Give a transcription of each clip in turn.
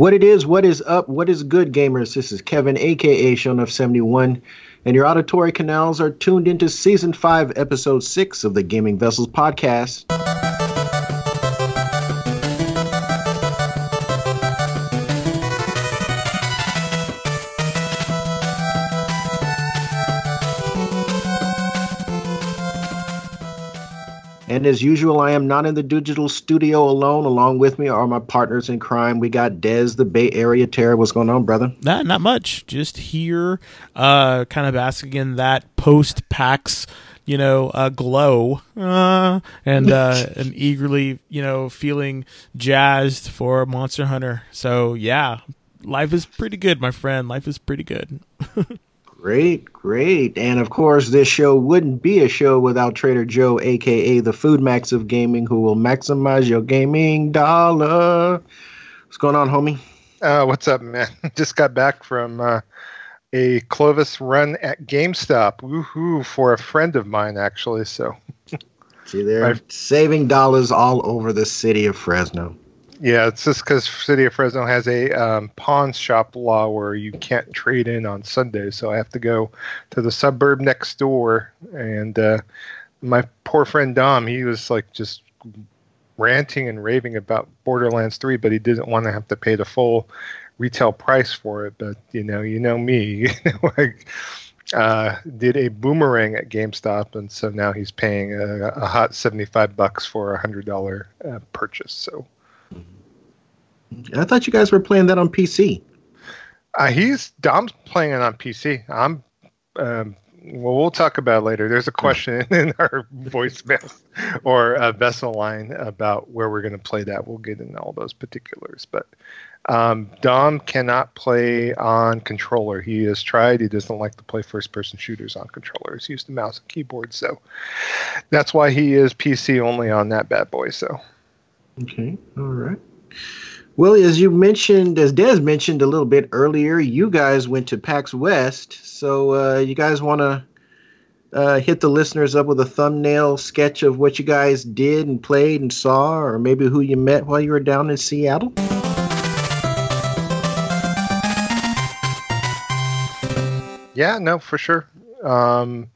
What it is, what is up, what is good, gamers? This is Kevin, aka Shonuff71, and your auditory canals are tuned into Season 5, Episode 6 of the Gaming Vessels Podcast. And as usual, I am not in the digital studio alone. Along with me are my partners in crime. We got Dez, the Bay Area Terror. What's going on, brother? Not, not much. Just here, uh, kind of asking in that post PAX, you know, uh, glow, uh, and uh, and eagerly, you know, feeling jazzed for Monster Hunter. So yeah, life is pretty good, my friend. Life is pretty good. Great, great. And of course, this show wouldn't be a show without Trader Joe, aka the Food Max of Gaming, who will maximize your gaming dollar. What's going on, homie? Uh, what's up, man? Just got back from uh, a Clovis run at GameStop. Woohoo! For a friend of mine, actually. So, see, they're saving dollars all over the city of Fresno. Yeah, it's just because City of Fresno has a um, pawn shop law where you can't trade in on Sundays, so I have to go to the suburb next door. And uh, my poor friend Dom, he was like just ranting and raving about Borderlands 3, but he didn't want to have to pay the full retail price for it. But you know, you know me, like uh, did a boomerang at GameStop, and so now he's paying a, a hot seventy-five bucks for a hundred dollar uh, purchase. So I thought you guys were playing that on PC. Uh, he's Dom's playing it on PC. I'm. Um, well, we'll talk about later. There's a question in our voicemail or a vessel line about where we're going to play that. We'll get into all those particulars. But um, Dom cannot play on controller. He has tried. He doesn't like to play first-person shooters on controllers. He used the mouse and keyboard, so that's why he is PC only on that bad boy. So. Okay. All right. Well, as you mentioned, as Des mentioned a little bit earlier, you guys went to PAX West. So uh, you guys want to uh, hit the listeners up with a thumbnail sketch of what you guys did and played and saw, or maybe who you met while you were down in Seattle? Yeah, no, for sure. Um,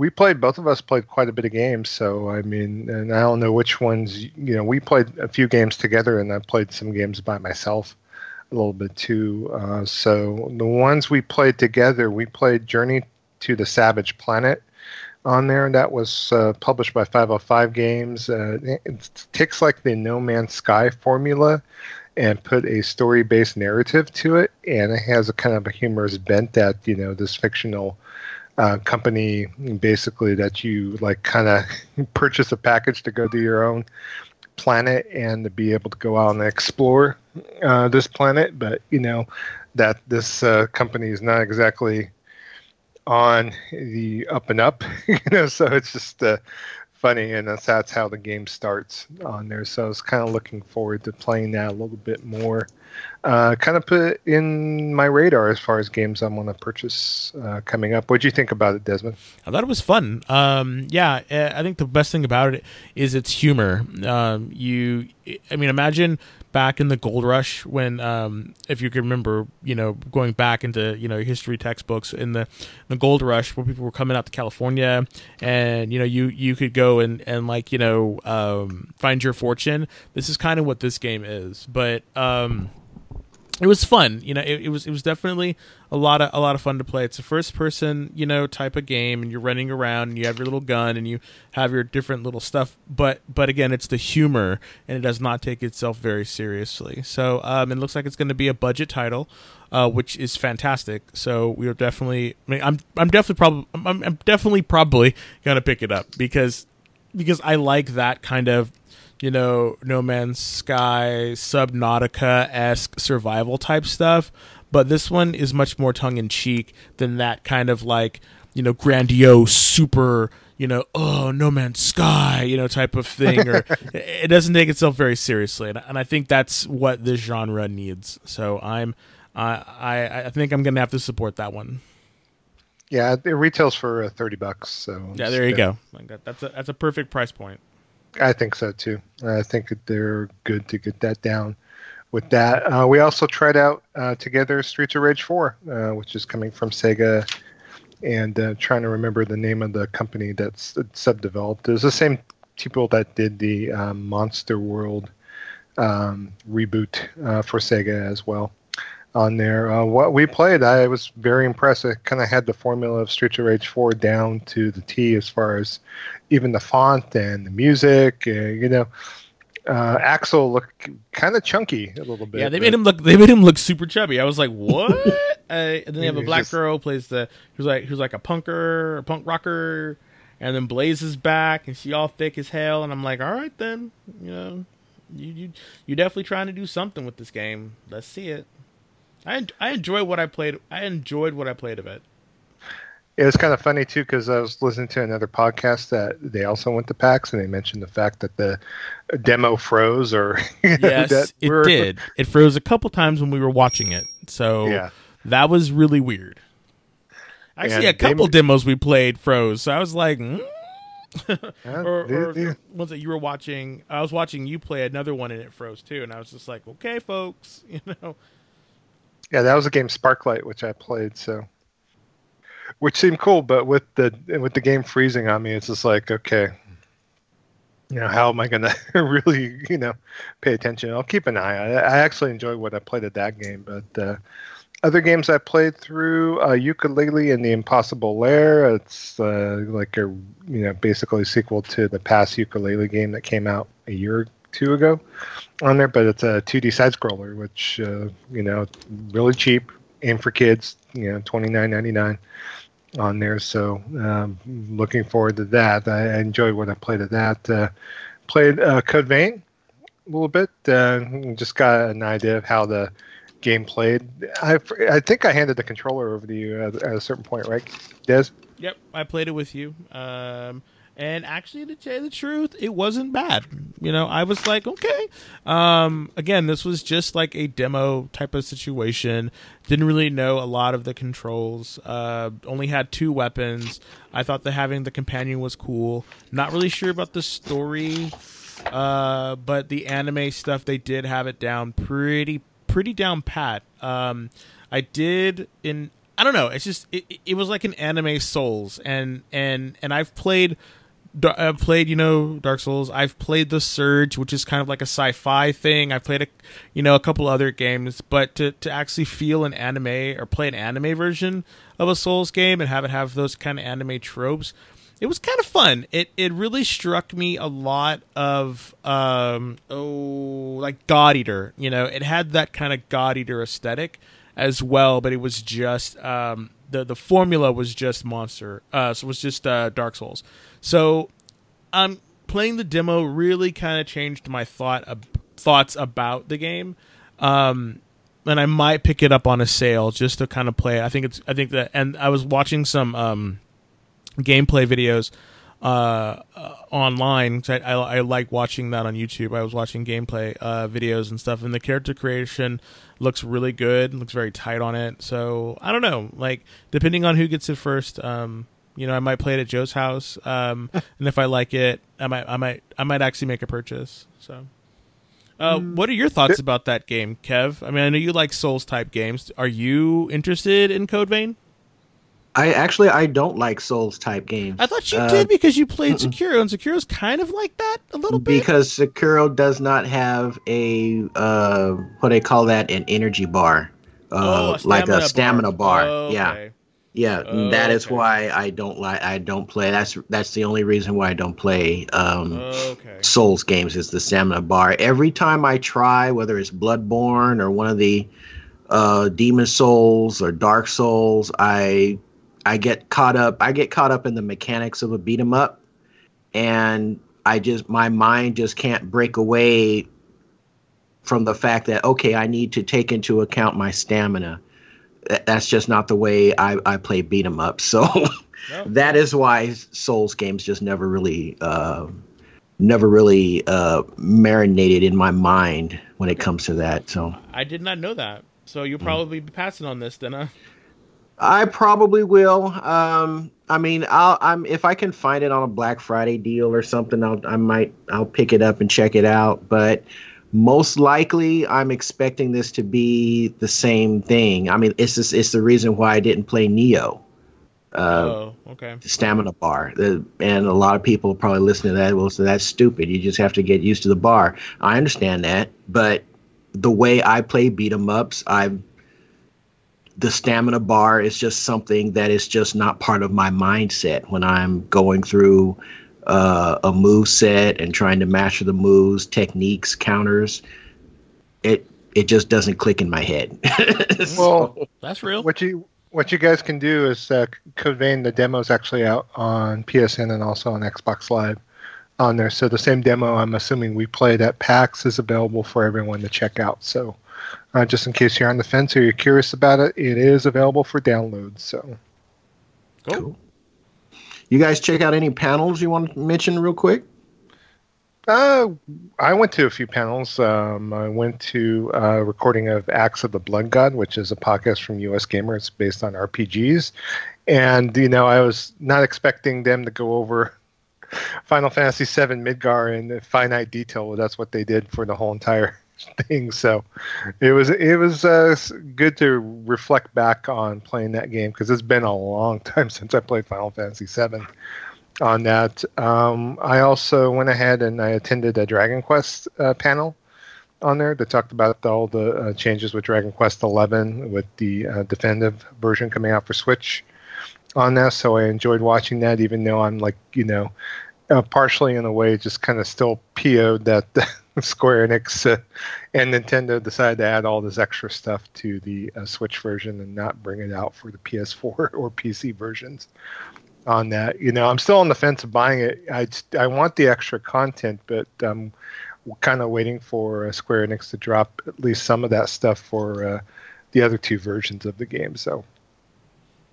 we played both of us played quite a bit of games so i mean and i don't know which ones you know we played a few games together and i played some games by myself a little bit too uh, so the ones we played together we played journey to the savage planet on there. And that was uh, published by 505 games. Uh, it takes like the no man's sky formula and put a story based narrative to it and it has a kind of a humorous bent that you know this fictional uh, company basically that you like kind of purchase a package to go to your own planet and to be able to go out and explore uh, this planet but you know that this uh, company is not exactly on the up and up you know so it's just uh, funny and that's, that's how the game starts on there. So i was kind of looking forward to playing that a little bit more uh, kind of put in my radar as far as games I'm going to purchase uh, coming up. What do you think about it, Desmond? I thought it was fun. Um, yeah, eh, I think the best thing about it is its humor. Um, you, I mean, imagine back in the gold rush when um, if you can remember you know going back into you know history textbooks in the the gold rush where people were coming out to california and you know you you could go and and like you know um, find your fortune this is kind of what this game is but um it was fun. You know, it, it, was it was definitely a lot of a lot of fun to play. It's a first person, you know, type of game, and you're running around, and you have your little gun, and you have your different little stuff. But but again, it's the humor, and it does not take itself very seriously. So um, it looks like it's going to be a budget title, uh, which is fantastic. So we are definitely. I mean, I'm I'm definitely probably I'm, I'm definitely probably gonna pick it up because because I like that kind of you know, No Man's Sky, Subnautica esque survival type stuff. But this one is much more tongue in cheek than that kind of like, you know, grandiose, super, you know, oh, No Man's Sky, you know, type of thing. Or it doesn't take itself very seriously. And, and I think that's what this genre needs. So I'm, I, I, I think I'm going to have to support that one. Yeah, it retails for uh, thirty bucks. So yeah, there you go. Like that, that's a that's a perfect price point. I think so too. I think that they're good to get that down with that. Uh, we also tried out uh, together Streets of Rage 4, uh, which is coming from Sega, and uh, trying to remember the name of the company that's sub-developed. It was the same people that did the um, Monster World um, reboot uh, for Sega as well. On there, uh, what we played, I was very impressed. It kind of had the formula of Streets of Rage 4 down to the T as far as even the font and the music. and you know, uh, Axel looked kind of chunky a little bit. Yeah, they made him look. They made him look super chubby. I was like, what? uh, and then they have a black just... girl plays the who's like who's like a punker, a punk rocker, and then Blaze is back, and she all thick as hell. And I'm like, all right then, you know, you you you definitely trying to do something with this game. Let's see it. I I enjoy what I played. I enjoyed what I played of it. It was kind of funny too because I was listening to another podcast that they also went to PAX and they mentioned the fact that the demo froze or yes, it were... did. It froze a couple times when we were watching it, so yeah. that was really weird. Actually, and a couple they... demos we played froze, so I was like. Mm? yeah, or, or ones that you were watching. I was watching you play another one and it froze too, and I was just like, "Okay, folks, you know." Yeah, that was a game Sparklite, which I played. So which seemed cool, but with the with the game freezing on me, it's just like okay, you know, how am I going to really you know pay attention? I'll keep an eye. I, I actually enjoyed what I played at that game, but uh, other games I played through uh, Yooka-Laylee and the Impossible Lair. It's uh, like a you know basically a sequel to the past Yooka-Laylee game that came out a year two ago on there, but it's a 2D side scroller, which uh, you know really cheap, aimed for kids. You know, twenty nine ninety nine on there. So um, looking forward to that. I, I enjoyed what I played of that. Uh, played uh, Code Vein a little bit. Uh, just got an idea of how the game played. I, I think I handed the controller over to you at, at a certain point, right, Des? Yep, I played it with you. Um, and actually to tell you the truth it wasn't bad. You know i was like okay. Um, again this was just like a demo type of situation. Didn't really know a lot of the controls. Uh, only had two weapons. I thought that having the companion was cool. Not really sure about the story uh, but the anime stuff they did have it down pretty pretty down pat. Um, i did in I don't know. It's just it, it was like an anime Souls, and and and I've played I've played, you know, Dark Souls. I've played The Surge, which is kind of like a sci-fi thing. I've played a, you know, a couple other games, but to to actually feel an anime or play an anime version of a Souls game and have it have those kind of anime tropes, it was kind of fun. It it really struck me a lot of um oh like God Eater. You know, it had that kind of God Eater aesthetic as well, but it was just um the the formula was just monster. Uh, so it was just uh, Dark Souls. So, um, playing the demo really kind of changed my thought thoughts about the game. Um, and I might pick it up on a sale just to kind of play. I think it's I think that, and I was watching some um, gameplay videos uh, uh, online. I, I, I, like watching that on YouTube. I was watching gameplay uh, videos and stuff, and the character creation looks really good. Looks very tight on it. So I don't know. Like depending on who gets it first, um, you know, I might play it at Joe's house, um, and if I like it, I might, I might, I might actually make a purchase. So, uh, mm. what are your thoughts about that game, Kev? I mean, I know you like Souls type games. Are you interested in Code Vein? I actually I don't like Souls type games. I thought you uh, did because you played mm-mm. Sekiro, and Sekiro's kind of like that a little bit. Because Sekiro does not have a uh, what they call that an energy bar, uh, oh, a like a stamina bar. bar. Oh, okay. Yeah, yeah. Oh, that is okay. why I don't like I don't play. That's that's the only reason why I don't play um, okay. Souls games is the stamina bar. Every time I try, whether it's Bloodborne or one of the uh, Demon Souls or Dark Souls, I I get caught up. I get caught up in the mechanics of a beat 'em up, and I just my mind just can't break away from the fact that okay, I need to take into account my stamina. That's just not the way I, I play beat 'em up. So no. that is why Souls games just never really, uh, never really uh, marinated in my mind when it comes to that. So I did not know that. So you'll probably be passing on this, then. Huh? I probably will. Um, I mean, I'll, I'm if I can find it on a Black Friday deal or something, I'll I might I'll pick it up and check it out. But most likely, I'm expecting this to be the same thing. I mean, it's just, it's the reason why I didn't play Nioh. Uh, oh, okay. the stamina bar. The, and a lot of people probably listen to that will say that's stupid. You just have to get used to the bar. I understand that, but the way I play beat 'em ups, I've the stamina bar is just something that is just not part of my mindset when I'm going through uh, a move set and trying to master the moves, techniques, counters. It it just doesn't click in my head. Well, That's real. what you what you guys can do is uh, Code Vein. The demo's actually out on PSN and also on Xbox Live on there. So the same demo, I'm assuming we played at PAX, is available for everyone to check out. So uh, just in case you're on the fence or you're curious about it, it is available for download. So Cool. Cool. You guys check out any panels you want to mention real quick? Uh, I went to a few panels. Um, I went to a recording of Axe of the Blood God, which is a podcast from US Gamer. It's based on RPGs. And, you know, I was not expecting them to go over Final Fantasy VII Midgar in finite detail. Well, That's what they did for the whole entire thing. So it was it was uh, good to reflect back on playing that game because it's been a long time since I played Final Fantasy VII on that. Um, I also went ahead and I attended a Dragon Quest uh, panel on there that talked about all the uh, changes with Dragon Quest XI with the uh, definitive version coming out for Switch on that. So I enjoyed watching that, even though I'm like, you know, uh, partially in a way just kind of still PO'd that Square Enix uh, and Nintendo decided to add all this extra stuff to the uh, Switch version and not bring it out for the PS4 or PC versions on that. You know, I'm still on the fence of buying it. I I want the extra content, but um, kind of waiting for uh, Square Enix to drop at least some of that stuff for uh, the other two versions of the game. So,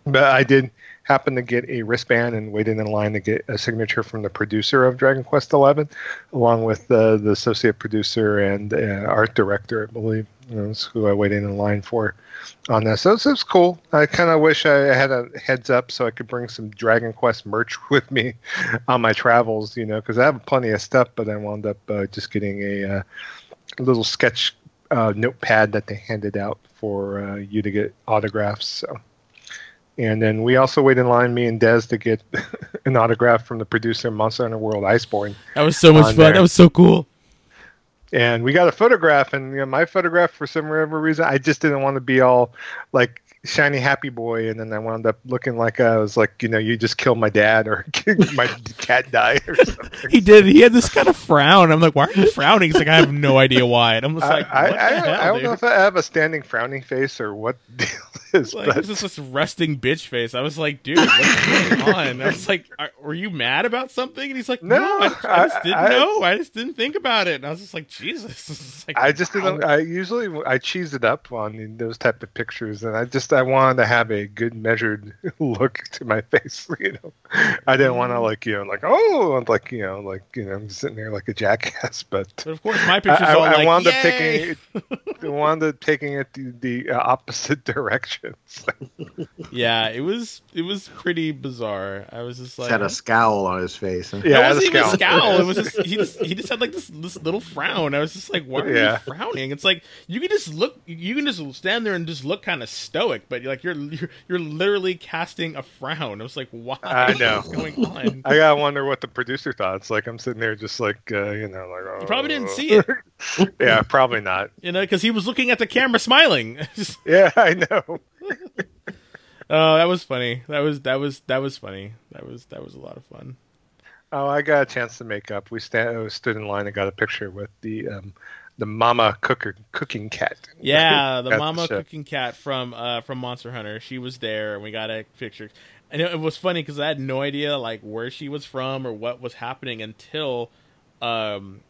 but I did happen to get a wristband and waited in line to get a signature from the producer of Dragon Quest XI, along with the associate producer and uh, art director, I believe. You know, who I waited in line for on this. So it's cool. I kind of wish I had a heads up so I could bring some Dragon Quest merch with me on my travels, you know, because I have plenty of stuff, but I wound up uh, just getting a, uh, little sketch uh, notepad that they handed out for uh, you to get autographs. So. And then we also wait in line, me and Des, to get an autograph from the producer of Monster Hunter World Iceborne. That was so much fun. there. That was so cool. and we got a photograph and you know, my photograph for some whatever reason i just didn't want to be all like shiny happy boy and then i wound up looking like i was like you know you just killed my dad or my cat died or something He did. He had this kind of frown. I'm like, why are you frowning? He's like, I have no idea why. And I'm just like, I, I, I, I don't dude? know if I have a standing frowning face or what the deal is, Like, but was just this resting bitch face. I was like, dude, what's going on? I was like, are, were you mad about something? And he's like, no, No, I, I just didn't know. I just didn't think about it. And I was just like, Jesus. Like, I just didn't. I usually I cheese it up on those type of pictures, and I just I wanted to have a good measured look to my face. You know, I didn't want to like you know like oh like you know like you know I'm sitting there like a jackass, but But of course, my I, picture's I, all I like, wound up Yay! taking it, I wound up taking it the, the uh, opposite direction. Yeah, it was it was pretty bizarre. I was just like, had a scowl on his face. huh? Yeah, it I had a wasn't even a scowl. scowl. It was just he just he just had like this this little frown. I was just like, why are Yeah. you frowning? It's like you can just look, you can just stand there and just look kind of stoic, but like you're you're, you're literally casting a frown. I was like, why? I know. What's going on? I gotta wonder what the producer thought. It's like I'm sitting there just like uh, you know like oh. You probably didn't see it, yeah, probably not. you know, because he was looking at the camera, smiling. Yeah, I know. oh, that was funny. That was that was that was funny. That was that was a lot of fun. Oh, I got a chance to make up. We sta- stood in line and got a picture with the um, the mama cooker cooking cat. Yeah, the At mama show. cooking cat from uh, from Monster Hunter. She was there, and we got a picture. And it, it was funny because I had no idea like where she was from or what was happening until, um,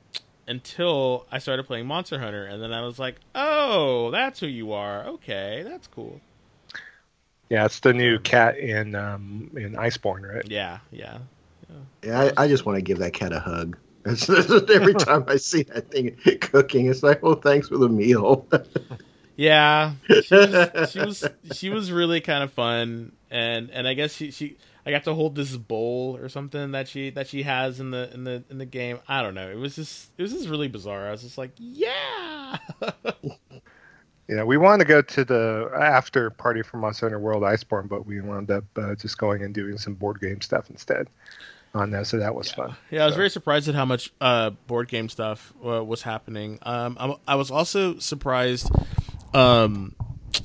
until I started playing Monster Hunter, and then I was like, "Oh, that's who you are. Okay, that's cool." Yeah, it's the new cat in um, in Iceborne, right? Yeah, yeah. Yeah, I, I just want to give that cat a hug. That's, that's just every time I see that thing cooking, it's like, oh, thanks for the meal. Yeah, she was, she was she was really kind of fun. and and I guess she she I got to hold this bowl or something that she that she has in the in the in the game. I don't know. It was just it was just really bizarre. I was just like, yeah. Yeah, we wanted to go to the after party for Monster Hunter World Iceborne, but we wound up uh, just going and doing some board game stuff instead on that. So that was yeah. fun. Yeah, I was so. very surprised at how much uh, board game stuff uh, was happening. Um, I, I, was also surprised um,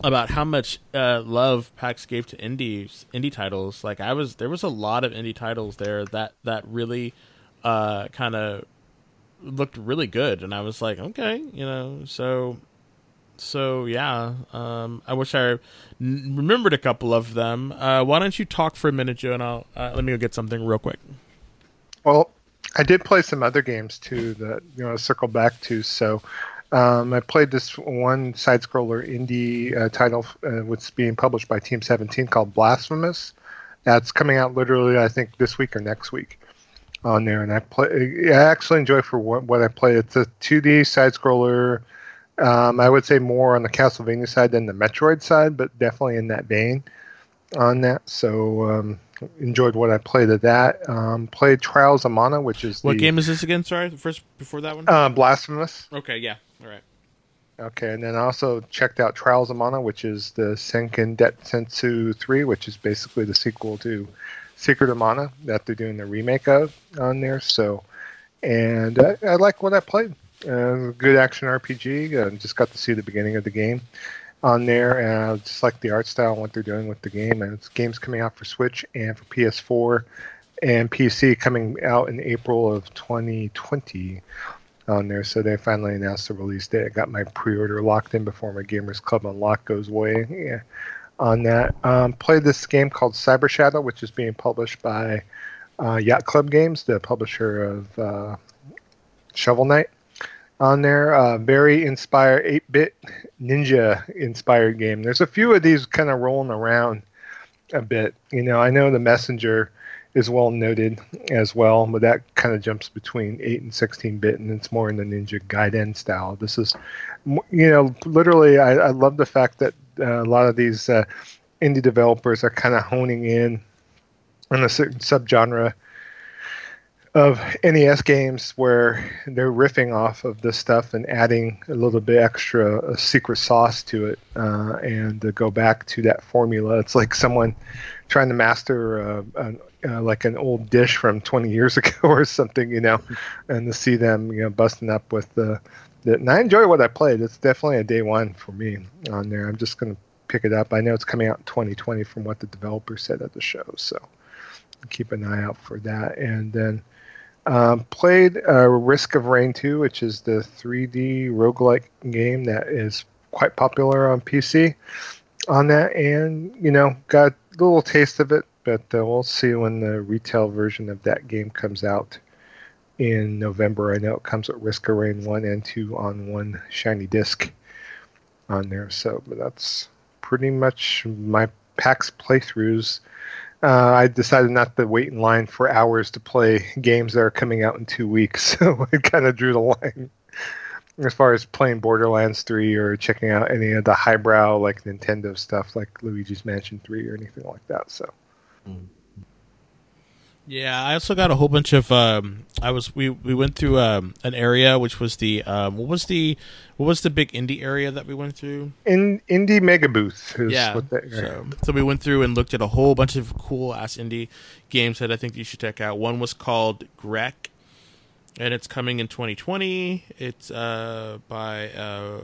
about how much uh, love PAX gave to indies indie titles. Like I was, there was a lot of indie titles there that that really uh, kind of looked really good, and I was like, okay, you know, so so yeah, um, I wish I n- remembered a couple of them. Uh, why don't you talk for a minute, Joe, and I'll uh, let me go get something real quick. Well, I did play some other games too that you know circle back to. So um, I played this one side scroller indie uh, title, uh, which is being published by Team 17 called Blasphemous. That's coming out literally, I think, this week or next week on there. And I play, I actually enjoy for what, what I play. It's a 2D side scroller um, I would say more on the Castlevania side than the Metroid side, but definitely in that vein on that. So um, enjoyed what I played of that. Um, played Trials of Mana, which is what the, game is this again? Sorry, first before that one. Uh, Blasphemous. Okay, yeah, all right. Okay, and then I also checked out Trials of Mana, which is the Seiken Densetsu 3, which is basically the sequel to Secret of Mana that they're doing the remake of on there. So, and uh, I like what I played. Uh, good action RPG. Uh, just got to see the beginning of the game on there, and I just like the art style and what they're doing with the game. And it's games coming out for Switch and for PS4 and PC coming out in April of 2020 on there. So they finally announced the release date. I got my pre-order locked in before my Gamers Club Unlock goes away. Yeah, on that. Um, played this game called Cyber Shadow, which is being published by uh, Yacht Club Games, the publisher of uh, Shovel Knight on there. Uh, very inspired, 8 bit ninja inspired game. There's a few of these kind of rolling around a bit. You know, I know the Messenger is well noted as well, but that kind of jumps between 8 and 16 bit, and it's more in the Ninja Gaiden style. This is, you know, literally, I, I love the fact that uh, a lot of these uh, indie developers are kind of honing in on a certain subgenre of NES games where they're riffing off of this stuff and adding a little bit extra secret sauce to it uh, and to go back to that formula. It's like someone trying to master uh, an, uh, like an old dish from 20 years ago or something, you know, and to see them, you know, busting up with the, the and I enjoy what I played. It's definitely a day one for me on there. I'm just going to pick it up. I know it's coming out in 2020 from what the developer said at the show, so keep an eye out for that. And then um, played uh, Risk of Rain 2, which is the 3D roguelike game that is quite popular on PC on that, and you know, got a little taste of it, but uh, we'll see when the retail version of that game comes out in November. I know it comes with Risk of Rain 1 and 2 on one shiny disc on there, so but that's pretty much my PAX playthroughs uh, I decided not to wait in line for hours to play games that are coming out in two weeks. So I kind of drew the line as far as playing Borderlands 3 or checking out any of the highbrow like Nintendo stuff like Luigi's Mansion 3 or anything like that. So. Mm. Yeah, I also got a whole bunch of. Um, I was we we went through um, an area which was the um, what was the what was the big indie area that we went through? In indie mega booth. yeah. so, so we went through and looked at a whole bunch of cool ass indie games that I think you should check out. One was called Greak, and it's coming in 2020. It's uh, by uh,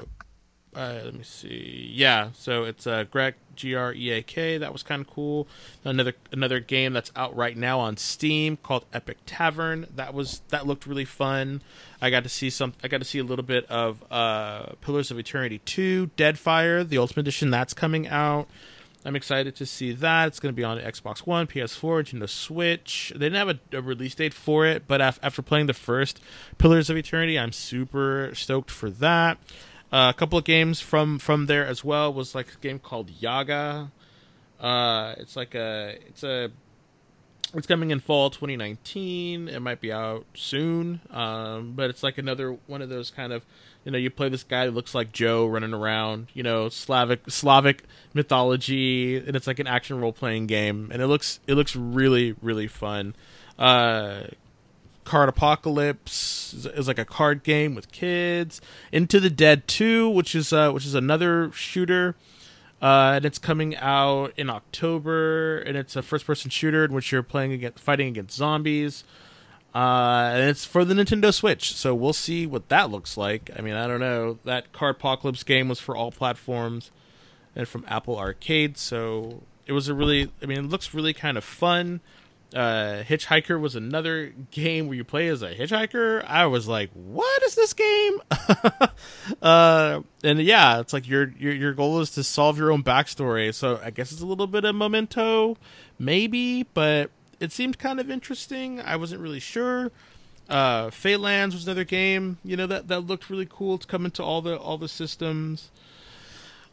uh, let me see. Yeah, so it's uh, Greak G R E A K. That was kind of cool. Another another game that's out right now on Steam called Epic Tavern. That was that looked really fun. I got to see some. I got to see a little bit of uh, Pillars of Eternity two, Deadfire, the Ultimate Edition. That's coming out. I'm excited to see that. It's going to be on Xbox One, PS4, Nintendo Switch. They didn't have a, a release date for it, but af- after playing the first Pillars of Eternity, I'm super stoked for that. Uh, a couple of games from from there as well was like a game called Yaga. Uh, it's like a it's a it's coming in fall 2019. It might be out soon, um, but it's like another one of those kind of you know you play this guy that looks like Joe running around, you know Slavic Slavic mythology, and it's like an action role playing game, and it looks it looks really really fun. Uh, Cardpocalypse is, is, like a card game with kids. Into the Dead 2, which is uh, which is another shooter. Uh, and it's coming out in October, and it's a first-person shooter in which you're playing against, fighting against zombies. Uh, and it's for the Nintendo Switch, so we'll see what that looks like. I mean, I don't know. That Cardpocalypse game was for all platforms, and from Apple Arcade, so it was a really. I mean, it looks really kind of fun uh, Hitchhiker was another game where you play as a hitchhiker. I was like, "What is this game?" uh, and yeah, it's like your, your your goal is to solve your own backstory. So I guess it's a little bit of memento, maybe, but it seemed kind of interesting. I wasn't really sure. Uh, Lands was another game, you know that that looked really cool. to come into all the all the systems.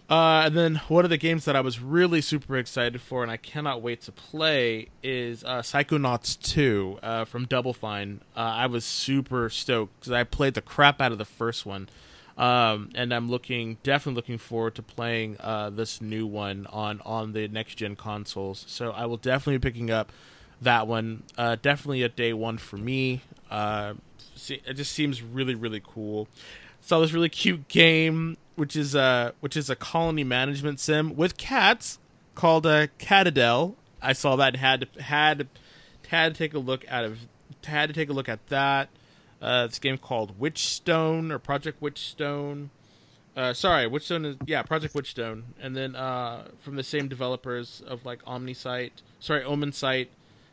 Uh, and then one of the games that I was really super excited for, and I cannot wait to play, is uh, Psychonauts 2 uh, from Double Fine. Uh, I was super stoked because I played the crap out of the first one, um, and I'm looking definitely looking forward to playing uh, this new one on on the next gen consoles. So I will definitely be picking up that one. Uh, definitely a day one for me. It just seems really really cool. Saw this really cute game which is a which is a colony management sim with cats called uh, Catadel. I saw that and had had had to take a look at of had to take a look at that. Uh, this game called Witchstone or Project Witchstone. Uh, sorry, Witchstone is yeah Project Witchstone, and then uh, from the same developers of like Omnisite, sorry Omensight,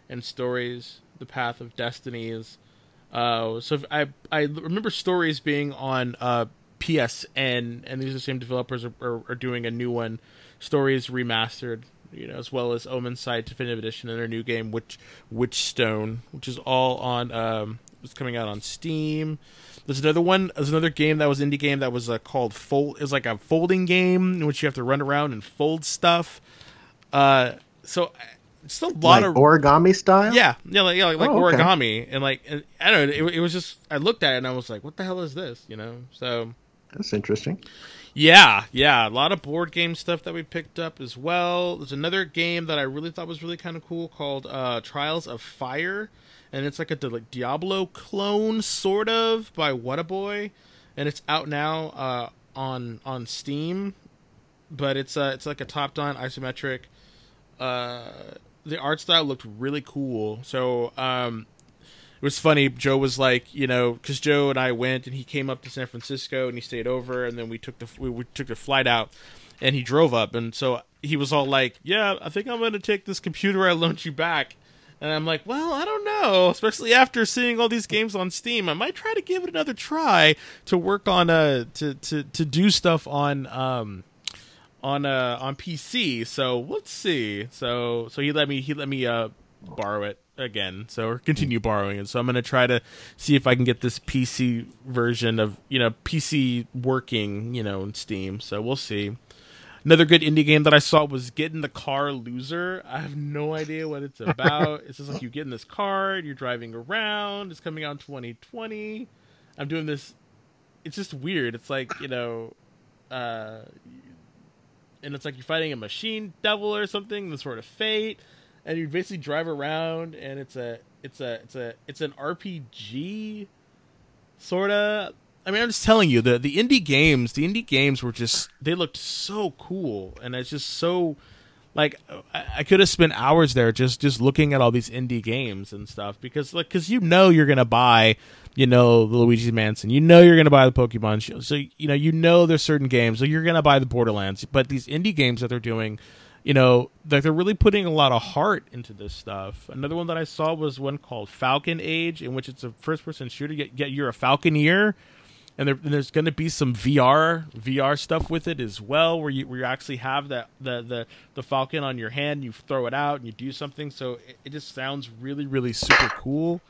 and Stories, The Path of Destinies. Uh, so I I remember Stories being on uh, PSN, and these are the same developers are, are, are doing a new one, Stories Remastered, you know, as well as Omensight Definitive Edition and their new game, which Witchstone, which is all on um, was coming out on Steam. There's another one. There's another game that was indie game that was uh, called Fold. Is like a folding game in which you have to run around and fold stuff. Uh, so it's a lot like of origami style. Yeah, yeah, like, yeah, like, oh, okay. origami, and like and, I don't know. It, it was just I looked at it and I was like, "What the hell is this?" You know. So that's interesting. Yeah, yeah, a lot of board game stuff that we picked up as well. There's another game that I really thought was really kind of cool called uh, Trials of Fire, and it's like a like Diablo clone, sort of, by Whataboy, and it's out now uh, on on Steam. But it's uh, it's like a top-down isometric. Uh, the art style looked really cool. So um, it was funny. Joe was like, you know, because Joe and I went, and he came up to San Francisco, and he stayed over, and then we took the we, we took the flight out, and he drove up, and so he was all like, "Yeah, I think I'm to take this computer I loaned you back." And I'm like, well, I don't know. Especially after seeing all these games on Steam, I might try to give it another try to work on uh to to to do stuff on um on uh on PC. So let's see. So so he let me he let me uh borrow it again, so or continue borrowing it. So I'm gonna try to see if I can get this PC version of you know PC working, you know, in Steam. So we'll see. Another good indie game that I saw was Get in the Car Loser. I have no idea what it's about. it's just like you get in this car, you're driving around. It's coming out in 2020. I'm doing this. It's just weird. It's like you know, uh, and it's like you're fighting a machine devil or something. The sort of fate and you basically drive around, and it's a it's a it's a it's an RPG, sorta. I mean, I'm just telling you the the indie games, the indie games were just they looked so cool, and it's just so like I, I could have spent hours there just just looking at all these indie games and stuff because like because you know you're gonna buy you know the Luigi's Mansion, you know you're gonna buy the Pokemon show, so you know you know there's certain games, so you're gonna buy the Borderlands, but these indie games that they're doing you know, like they're really putting a lot of heart into this stuff. Another one that I saw was one called Falcon Age, in which it's a first-person shooter. Get, get you're a falconeer, and, there, and there's going to be some VR VR stuff with it as well, where you where you actually have that the the the falcon on your hand, you throw it out, and you do something. So it, it just sounds really really super cool.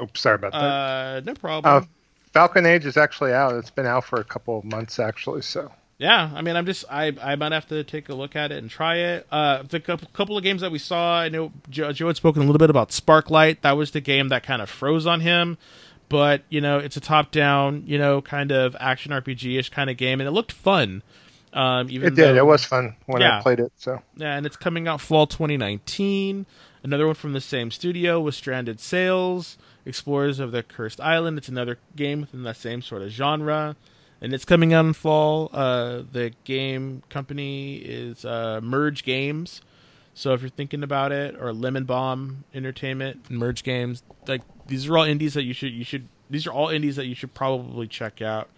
Oops, sorry about that. Uh, no problem. Uh, Falcon Age is actually out. It's been out for a couple of months actually. So yeah, I mean, I'm just I I might have to take a look at it and try it. Uh, the couple couple of games that we saw, I know Joe, Joe had spoken a little bit about Sparklite. That was the game that kind of froze on him, but you know, it's a top down, you know, kind of action RPG ish kind of game, and it looked fun. Um, even it did. though- It was fun when Yeah. I played it. So yeah, and it's coming out fall 2019. Another one from the same studio was Stranded Sails, Explorers of the Cursed Island. It's another game within that same sort of genre, and it's coming out in fall. Uh, the game company is uh, Merge Games. So if you're thinking about it, or Lemon Bomb Entertainment, Merge Games, like these are all indies that you should you should these are all indies that you should probably check out.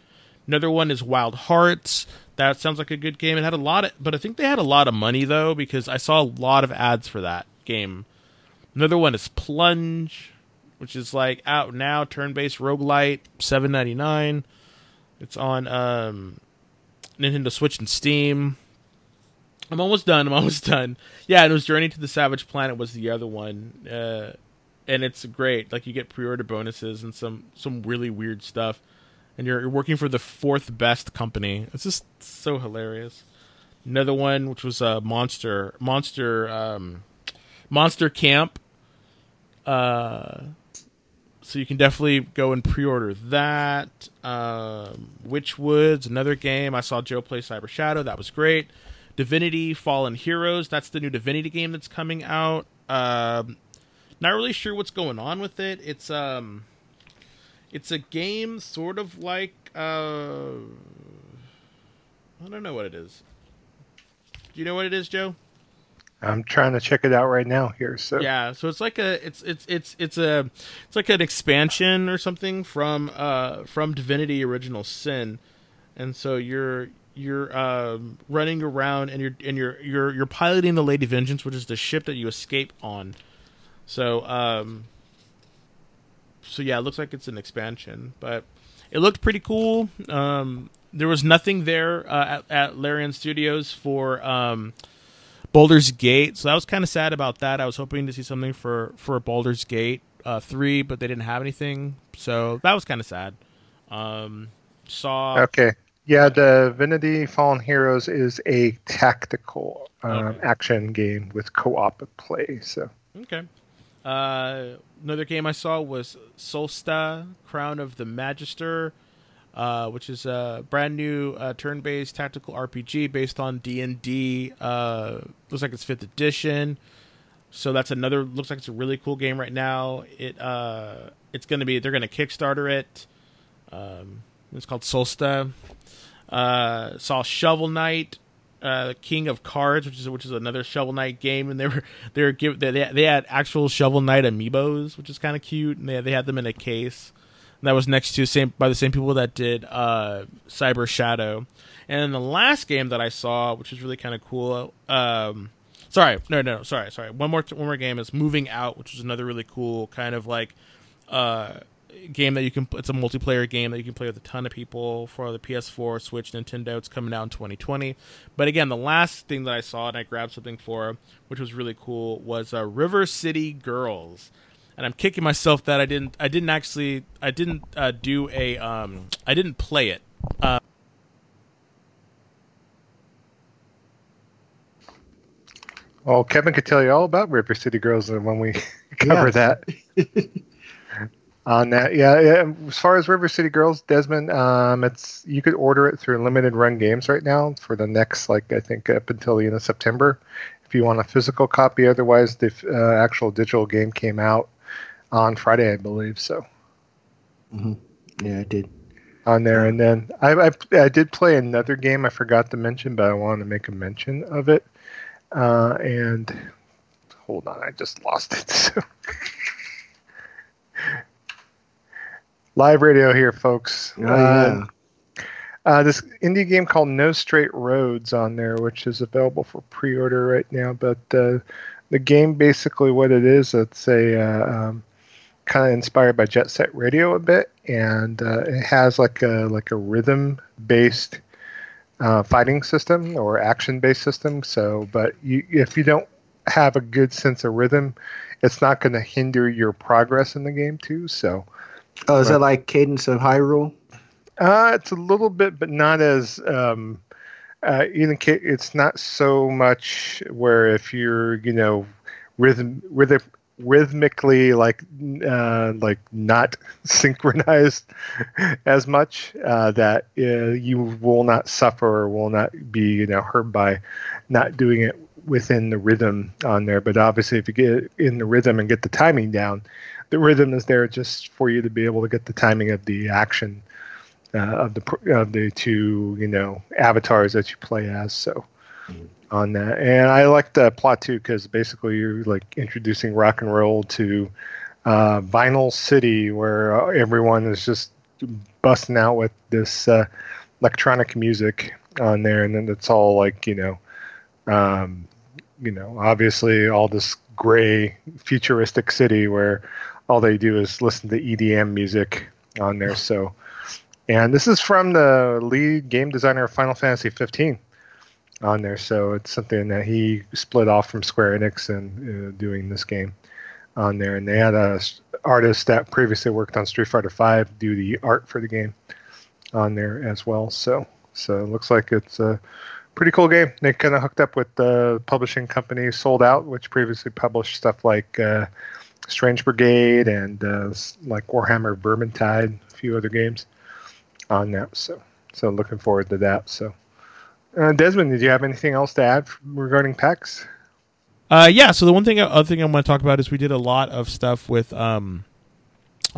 Another one is Wild Hearts. That sounds like a good game. It had a lot of, but I think they had a lot of money though because I saw a lot of ads for that game. Another one is Plunge, which is like out now, turn-based roguelite, seven ninety nine. It's on um, Nintendo Switch and Steam. I'm almost done. I'm almost done. Yeah, and it was Journey to the Savage Planet was the other one, uh, and it's great. Like you get pre-order bonuses and some some really weird stuff and you're, you're working for the fourth best company. It's just so hilarious. Another one, which was a uh, monster, monster, um, monster camp. Uh, so you can definitely go and pre-order that. Um, Witchwoods, another game. I saw Joe play Cyber Shadow. That was great. Divinity: Fallen Heroes. That's the new Divinity game that's coming out. Um, not really sure what's going on with it. It's um it's a game sort of like uh I don't know what it is. Do you know what it is, Joe? I'm trying to check it out right now here. So Yeah, so it's like a it's it's it's it's a it's like an expansion or something from uh from Divinity Original Sin. And so you're you're um running around and you're and you're you're you're piloting the Lady Vengeance, which is the ship that you escape on. So um so yeah, it looks like it's an expansion, but it looked pretty cool. Um, there was nothing there uh, at, at Larian Studios for um, Baldur's Gate, so that was kind of sad about that. I was hoping to see something for for Baldur's Gate uh, three, but they didn't have anything, so that was kind of sad. Um, saw okay, yeah, The Divinity Fallen Heroes is a tactical um, Okay. action game with co-op play. So Okay. Uh, another game I saw was Solasta, Crown of the Magister, uh, which is a brand new uh, turn-based tactical RPG based on D and D. Uh, looks like it's fifth edition. So that's another. Looks like it's a really cool game right now. It uh, it's gonna be. They're gonna Kickstarter it. Um, it's called Solasta. Uh, saw Shovel Knight, uh, King of Cards, which is which is another Shovel Knight game, and they were they were give they they had actual Shovel Knight amiibos, which is kind of cute, and they they had them in a case. That was next to same by the same people that did uh, Cyber Shadow. And then the last game that I saw, which is really kind of cool. Um, sorry, no, no, sorry, sorry. One more one more game is Moving Out, which is another really cool kind of like uh, game that you can. It's a multiplayer game that you can play with a ton of people for the PS4, Switch, Nintendo. It's coming out in 2020. But again, the last thing that I saw and I grabbed something for, which was really cool, was uh, River City Girls. And I'm kicking myself that I didn't. I didn't actually. I didn't uh, do a. Um, I didn't play it. Uh, Well, Kevin could tell you all about River City Girls when we cover Yeah. that. On that, yeah, yeah. As far as River City Girls, Desmond, um, it's you could order it through limited run games right now for the next, like I think, up until the end of September. If you want a physical copy, otherwise the uh, actual digital game came out on Friday, I believe. So hmm Yeah, I did. on there, and then I, I I did play another game I forgot to mention, but I wanted to make a mention of it. Uh, and hold on, I just lost it. So. Live radio here, folks. Oh, Uh, yeah. uh, this indie game called No Straight Roads on there, which is available for pre-order right now. But uh, the game, basically, what it is, it's a uh, um, kind of inspired by Jet Set Radio a bit, and uh, it has like a like a rhythm-based uh, fighting system or action-based system. So, but you, if you don't have a good sense of rhythm, it's not going to hinder your progress in the game too. So. Oh, is right. that like Cadence of Hyrule? Uh, it's a little bit, but not as um, uh, ca- it's not so much where if you're you know rhythm rhythm rhythmically like uh, like not synchronized as much uh, that uh, you will not suffer or will not be you know hurt by not doing it within the rhythm on there. But obviously, if you get in the rhythm and get the timing down, the rhythm is there just for you to be able to get the timing of the action uh, of the of the two you know avatars that you play as. So on that, and I like the plot too because basically you're like introducing rock and roll to uh, Vinyl City, where everyone is just busting out with this uh, electronic music on there, and then it's all like you know, um, you know, obviously all this gray futuristic city where all they do is listen to EDM music on there. So and this is from the lead game designer of Final Fantasy 15 on there. So it's something that he split off from Square Enix and uh, doing this game on there. And they had a artist that previously worked on Street Fighter 5 do the art for the game on there as well. So so it looks like it's a pretty cool game. They kind of hooked up with the publishing company Sold Out, which previously published stuff like uh, Strange Brigade and uh, like Warhammer Vermintide, a few other games on that. So, so looking forward to that. So, uh, Desmond, did you have anything else to add regarding PAX? Uh, yeah. So the one thing, other thing I want to talk about is we did a lot of stuff with um,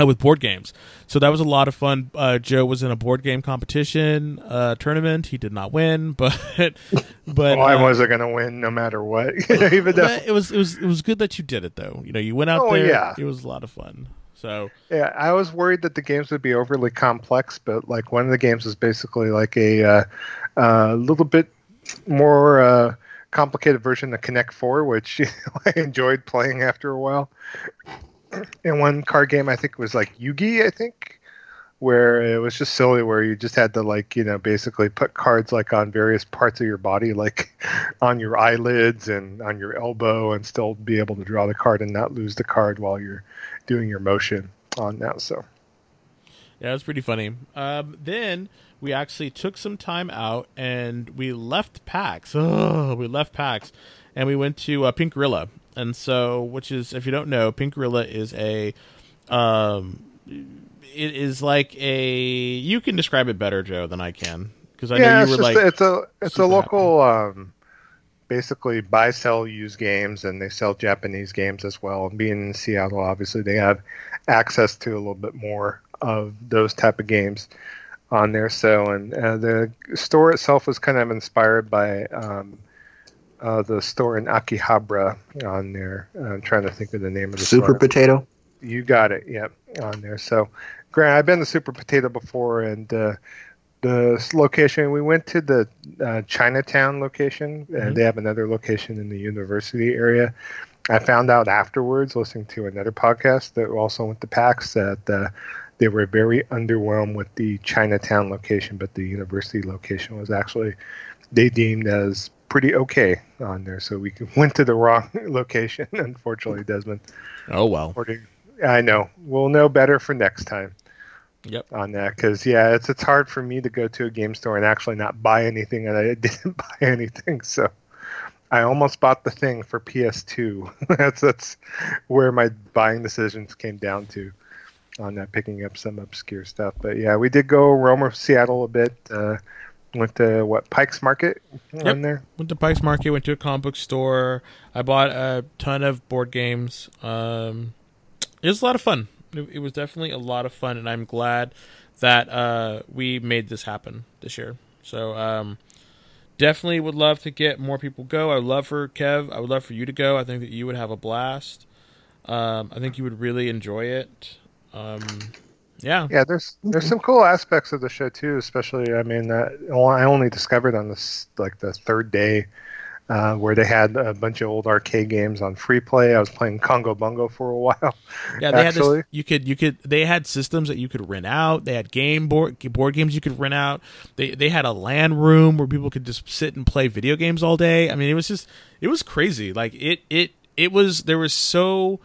uh, with board games. So that was a lot of fun. Uh, Joe was in a board game competition uh, tournament. He did not win, but but well, I uh, wasn't going to win no matter what. Even though it was it was it was good that you did it though. You know, you went out oh, there. Yeah. It was a lot of fun. So yeah, I was worried that the games would be overly complex, but like one of the games was basically like a uh, uh, little bit more uh, complicated version of Connect Four, which I enjoyed playing after a while. And one card game, I think was like Yugi, I think, where it was just silly, where you just had to like you know basically put cards like on various parts of your body, like on your eyelids and on your elbow, and still be able to draw the card and not lose the card while you're doing your motion on that. So yeah, it was pretty funny. Um, then we actually took some time out and we left PAX. Oh, we left PAX and we went to uh, Pink Gorilla. And so, which is, if you don't know, Pink Gorilla is a, um, it is like a. You can describe it better, Joe, than I can because I yeah, know you were like. A, it's a it's a local um, basically buy, sell, use games, and they sell Japanese games as well. And being in Seattle, obviously, they have access to a little bit more of those type of games on there. So, and uh, the store itself was kind of inspired by um, uh, the store in Akihabara on there. I'm trying to think of the name of the store. Super store. Potato. You got it. Yep, on there. So, Grant, I've been to Super Potato before, and uh, the location we went to the uh, Chinatown location, mm-hmm. and they have another location in the university area. I found out afterwards, listening to another podcast that also went to PAX, that uh, they were very underwhelmed with the Chinatown location, but the university location was actually they deemed as pretty okay on there. So we went to the wrong location, unfortunately, Desmond. Oh well. I know. We'll know better for next time. Yep. On that, because yeah, it's it's hard for me to go to a game store and actually not buy anything, and I didn't buy anything. So I almost bought the thing for PS2. that's that's where my buying decisions came down to on that, picking up some obscure stuff. But yeah, we did go roam Seattle a bit. Uh, went to what Pike's Market yep. there. Went to Pike's Market. Went to a comic book store. I bought a ton of board games. Um, it was a lot of fun it, it was definitely a lot of fun, and I'm glad that uh, we made this happen this year. So um, definitely would love to get more people go. I would love for Kev. I would love for you to go. I think that you would have a blast. Um, I think you would really enjoy it. Um, yeah, yeah. There's there's some cool aspects of the show too. Especially, I mean, uh, I only discovered on this like the third day uh, where they had a bunch of old arcade games on free play. I was playing Congo Bongo for a while. Yeah, they actually. had this, you could you could they had systems that you could rent out. They had game board board games you could rent out. They they had a LAN room where people could just sit and play video games all day. I mean, it was just it was crazy. Like it it it was there was so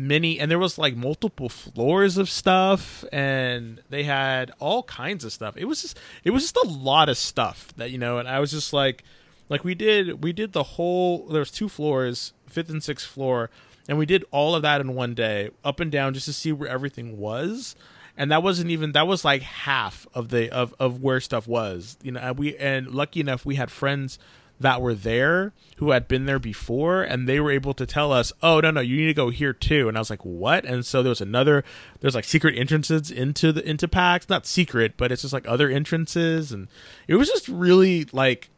many and there was like multiple floors of stuff and they had all kinds of stuff. It was just it was just a lot of stuff that you know and i was just like like we did we did the whole there was two floors fifth and sixth floor and we did all of that in one day up and down just to see where everything was. And that wasn't even that was like half of the of of where stuff was you know and we and lucky enough we had friends that were there who had been there before and they were able to tell us oh no no you need to go here too. And i was like what? And so there was another there's like secret entrances into the into PAX not secret but it's just like other entrances and it was just really like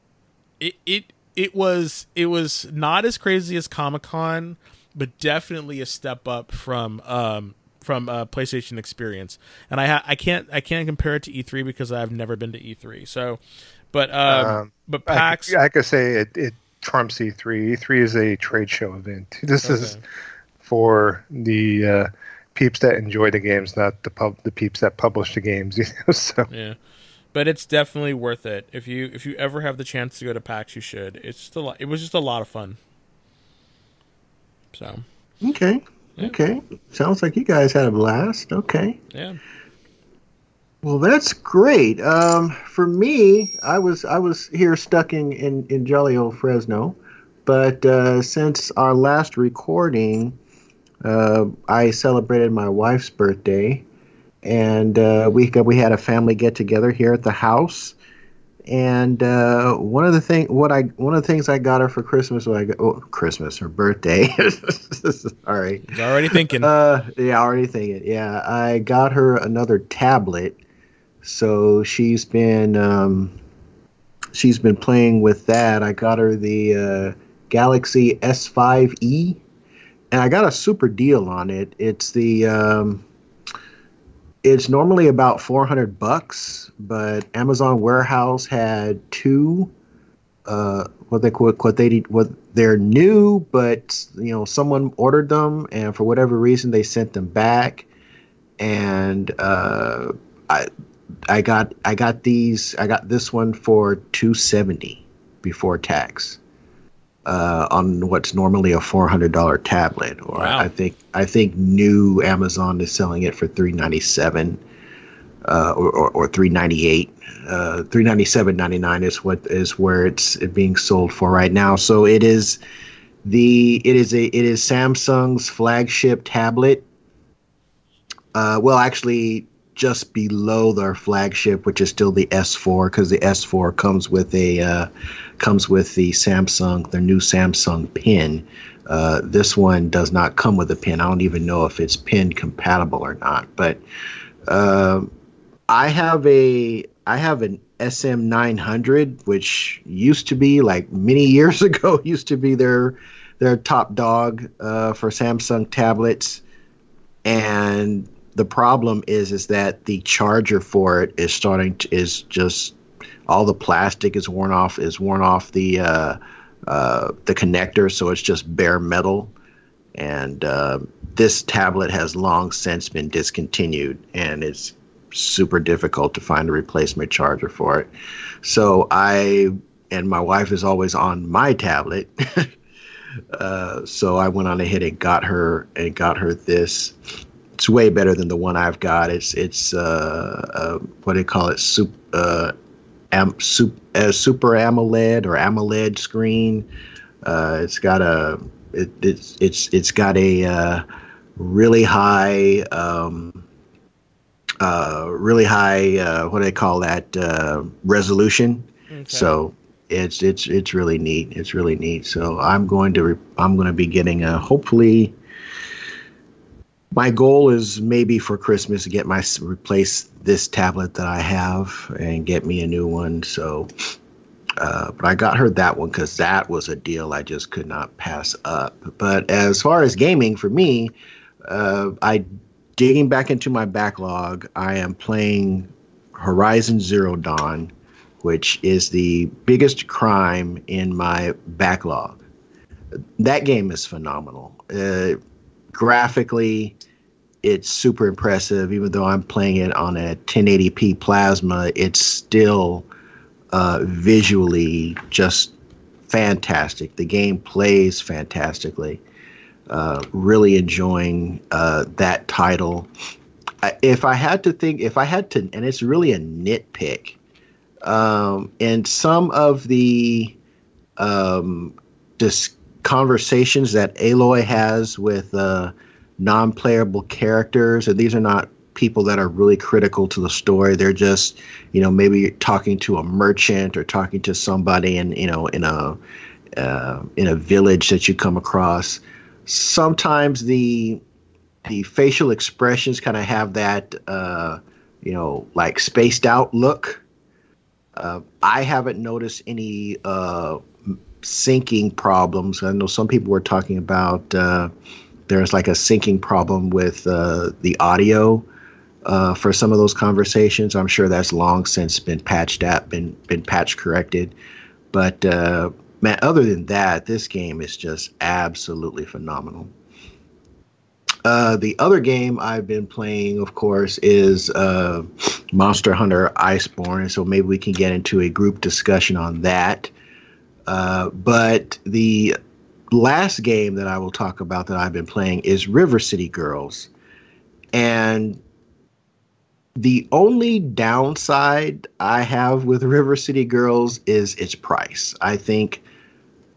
it it it was it was not as crazy as comic-con but definitely a step up from um from a PlayStation experience, and I ha- I can't I can't compare it to E3 because I've never been to E3. So, but um, um but PAX, I, I could say it, it trumps E3. E3 is a trade show event. This okay. is for the uh, peeps that enjoy the games, not the pub the peeps that publish the games. You know, so yeah. But it's definitely worth it. If you if you ever have the chance to go to PAX, you should. It's just a lot. It was just a lot of fun. So okay, yeah. Okay. Sounds like you guys had a blast. Okay. Yeah. Well, that's great. Um, for me, I was I was here stuck in in, in jolly old Fresno, but uh, since our last recording, uh, I celebrated my wife's birthday, and uh, we we had a family get together here at the house. And uh, one of the thing, what I one of the things I got her for Christmas, was I got, oh, Christmas, her birthday. Sorry, He's already thinking. Uh, yeah, already thinking. Yeah, I got her another tablet, so she's been um, she's been playing with that. I got her the uh, Galaxy S5e, and I got a super deal on it. It's the um, it's normally about 400 bucks, but Amazon Warehouse had two uh, what they what, what they what they're new, but you know someone ordered them and for whatever reason they sent them back, and uh, I I got I got these I got this one for 270 before tax uh, on what's normally a four hundred dollar tablet. Or wow. I think I think new Amazon is selling it for three ninety seven. Uh, or, or, or 398 uh 397.99 is what is where it's being sold for right now so it is the it is a it is samsung's flagship tablet uh well actually just below their flagship, which is still the S4, because the S4 comes with a uh, comes with the Samsung, their new Samsung pin. Uh, this one does not come with a pin. I don't even know if it's pin compatible or not. But uh, I have a I have an SM900, which used to be like many years ago used to be their their top dog uh, for Samsung tablets, and the problem is is that the charger for it is starting to is just all the plastic is worn off is worn off the uh, uh, the connector, so it's just bare metal. And uh, this tablet has long since been discontinued, and it's super difficult to find a replacement charger for it. So I and my wife is always on my tablet. uh, so I went on ahead and got her and got her this it's way better than the one I've got. It's it's uh, uh what do they call it? Super uh, am, super, uh, super AMOLED or AMOLED screen. Uh, it's got a it, it's it's it's got a uh, really high um, uh, really high uh, what do they call that uh, resolution. Okay. So it's it's it's really neat. It's really neat. So I'm going to re- I'm going to be getting a hopefully my goal is maybe for Christmas to get my replace this tablet that I have and get me a new one. So, uh, but I got her that one because that was a deal I just could not pass up. But as far as gaming for me, uh, I digging back into my backlog. I am playing Horizon Zero Dawn, which is the biggest crime in my backlog. That game is phenomenal. Uh, graphically, it's super impressive. Even though I'm playing it on a 1080p plasma, it's still uh, visually just fantastic. The game plays fantastically. uh, really enjoying uh, that title. If I had to think, if I had to, and it's really a nitpick, um, and some of the um, dis- conversations that Aloy has with uh, non-playable characters, and these are not people that are really critical to the story. They're just, you know, maybe talking to a merchant or talking to somebody in, you know, in a uh, in a village that you come across. Sometimes the the facial expressions kind of have that, uh, you know, like spaced out look. Uh, I haven't noticed any syncing problems. I know some people were talking about uh, there's like a syncing problem with uh, the audio uh, for some of those conversations. I'm sure that's long since been patched up, been been patch corrected. But uh, man, other than that, this game is just absolutely phenomenal. Uh, the other game I've been playing, of course, is uh, Monster Hunter Iceborne. So maybe we can get into a group discussion on that. Uh, but the last game that I will talk about that I've been playing is River City Girls. And the only downside I have with River City Girls is its price. I think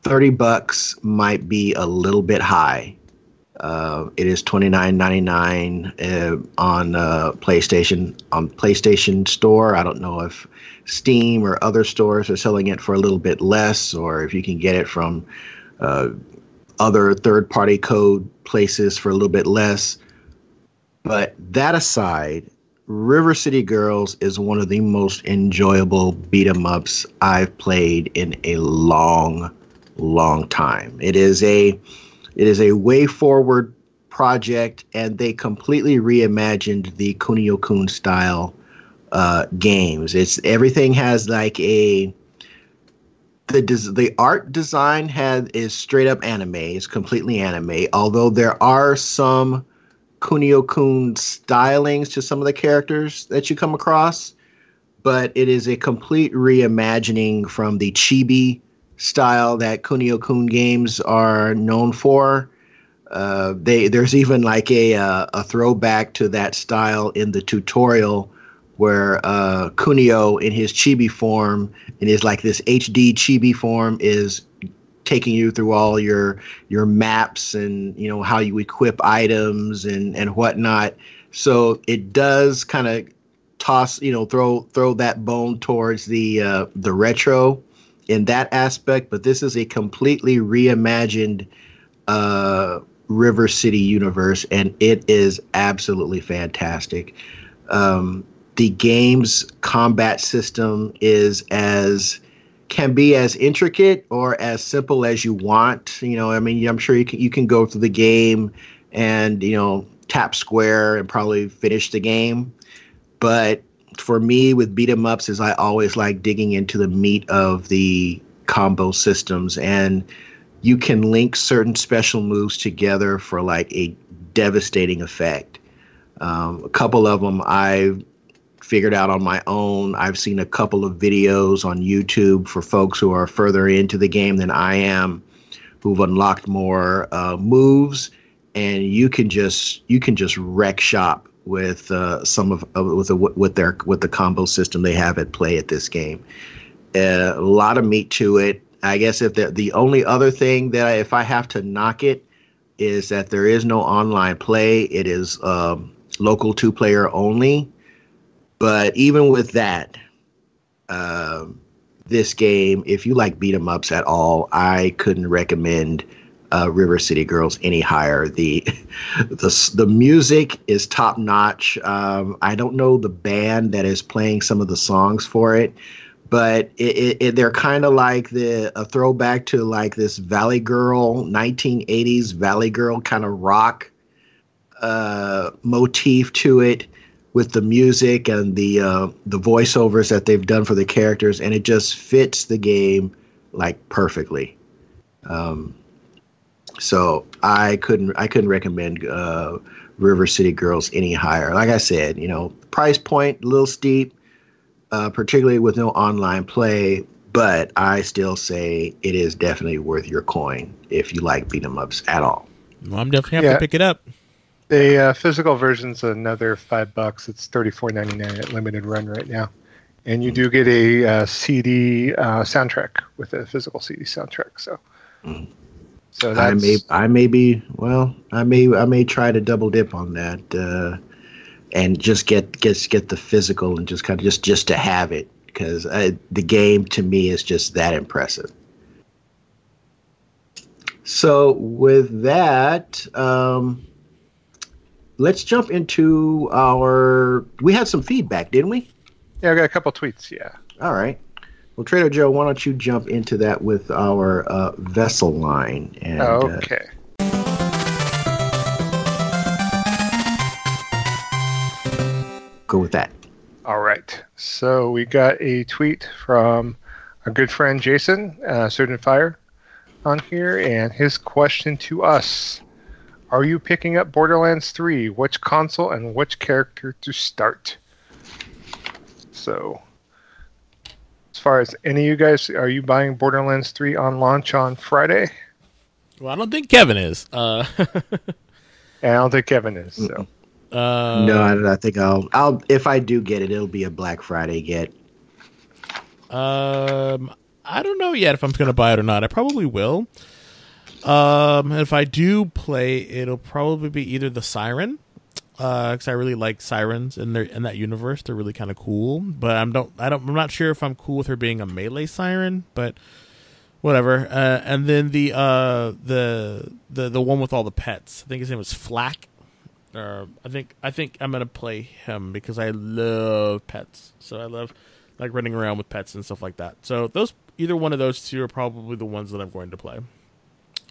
30 bucks might be a little bit high. Uh, it is twenty nine ninety nine uh, on uh, PlayStation on PlayStation Store. I don't know if Steam or other stores are selling it for a little bit less, or if you can get it from uh, other third party code places for a little bit less. But that aside, River City Girls is one of the most enjoyable beat 'em ups I've played in a long, long time. It is a it is a WayForward project, and they completely reimagined the Kunio Kun style uh, games. It's everything has like a the the art design had is straight up anime. It's completely anime. Although there are some Kunio Kun stylings to some of the characters that you come across, but it is a complete reimagining from the chibi style that Kunio Kun games are known for. Uh, they there's even like a uh, a throwback to that style in the tutorial where uh, Kunio in his chibi form in his like this HD chibi form is taking you through all your your maps and you know how you equip items and and whatnot. So it does kind of toss you know throw throw that bone towards the uh, the retro in that aspect, but this is a completely reimagined uh, River City universe, and it is absolutely fantastic. Um, the game's combat system is as can be as intricate or as simple as you want. You know, I mean, I'm sure you can you can go through the game and you know tap square and probably finish the game, but for me with beat 'em ups is I always like digging into the meat of the combo systems and you can link certain special moves together for like a devastating effect. Um, a couple of them I've figured out on my own. I've seen a couple of videos on YouTube for folks who are further into the game than I am, who've unlocked more uh, moves, and you can just you can just wreck shop with uh, some of uh, with a, with their with the combo system they have at play at this game. Uh, a lot of meat to it. I guess if the the only other thing that I, if I have to knock it is that there is no online play. It is um, local two player only. But even with that, uh, this game, if you like beat 'em ups at all, I couldn't recommend uh, River City Girls any higher. The the the music is top notch. Um, I don't know the band that is playing some of the songs for it, but it, it, it, they're kind of like the a throwback to like this Valley Girl 1980s Valley Girl kind of rock uh, motif to it with the music and the uh, the voiceovers that they've done for the characters, and it just fits the game like perfectly. Um, so I couldn't I couldn't recommend uh, River City Girls any higher. Like I said, you know, price point a little steep, uh, particularly with no online play. But I still say it is definitely worth your coin if you like beat 'em ups at all. Well, I'm definitely have Yeah. to pick it up. The uh, physical version's another five bucks. It's thirty four ninety nine at limited run right now, and you do get a uh, CD uh, soundtrack with a physical CD soundtrack. So, Mm. So I may I may be well I may I may try to double dip on that uh, and just get get get the physical and just kind of just just to have it because the game to me is just that impressive. So with that, um, let's jump into our. We had some feedback, didn't we? yeah. I got a couple tweets. Yeah. All right. Well, Trader Joe, why don't you jump into that with our uh, vessel line? And, uh, okay. go with that. All right. So we got a tweet from our good friend Jason, uh, Surgeon Fire, on here, and his question to us: Are you picking up Borderlands 3? Which console and which character to start? So, far as any of you guys, are you buying Borderlands 3 on launch on Friday? Well, I don't think Kevin is. Uh, I don't think Kevin is. So, uh, no, I, don't I think I'll. I'll if I do get it, it'll be a Black Friday get. Um, I don't know yet if I'm going to buy it or not. I probably will. Um, if I do play, it'll probably be either the Siren, because I really like sirens in their in that universe. They're really kind of cool. But I'm don't I don't I'm not sure if I'm cool with her being a melee siren, but whatever. Uh, and then the uh the the the one with all the pets. I think his name was FL4K. Or I think I think I'm gonna play him because I love pets. So I love like running around with pets and stuff like that. So those either one of those two are probably the ones that I'm going to play.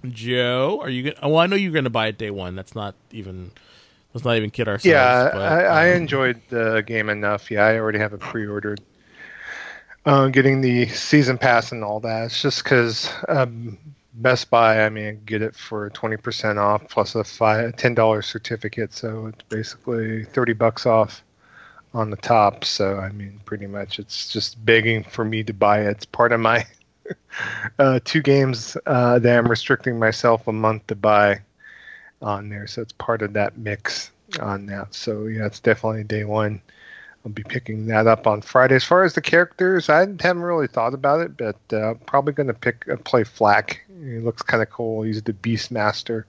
Joe, are you gonna? well, I know you're to buy it day one. That's not even. Let's not even kid ourselves. yeah, but, I, I um, enjoyed the game enough. Yeah, I already have it pre-ordered. Uh, getting the season pass and all that. It's just because um, Best Buy, I mean, get it for twenty percent off plus a five ten dollars certificate, so it's basically thirty bucks off on the top. So I mean, pretty much, it's just begging for me to buy it. It's part of my uh, two games uh, that I'm restricting myself a month to buy on there. So it's part of that mix on that. So yeah, it's definitely day one. I'll be picking that up on Friday. As far as the characters, I haven't really thought about it, but uh, probably going to pick uh, play FL4K. He looks kind of cool. He's the Beastmaster,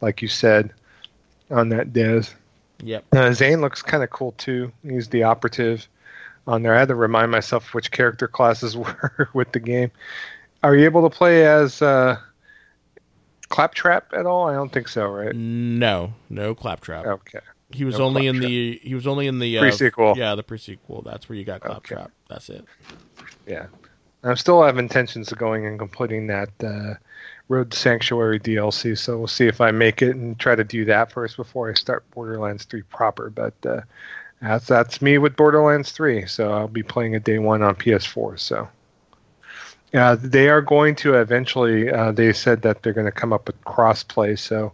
like you said on that Des. Yep. Uh, Zane looks kind of cool too. He's the operative on there. I had to remind myself which character classes were with the game. Are you able to play as uh, Claptrap at all? I don't think so, right? No, no claptrap. Okay. he was no only in the. He was only in the uh, Pre-sequel. Yeah, the pre-sequel. That's where you got Okay. claptrap. That's it. Yeah. I still have intentions of going and completing that uh, Road to Sanctuary DLC, so we'll see if I make it and try to do that first before I start Borderlands 3 proper. But uh, that's that's me with Borderlands 3, so I'll be playing a day one on PS4. So uh, they are going to eventually. Uh, they said that they're going to come up with crossplay. So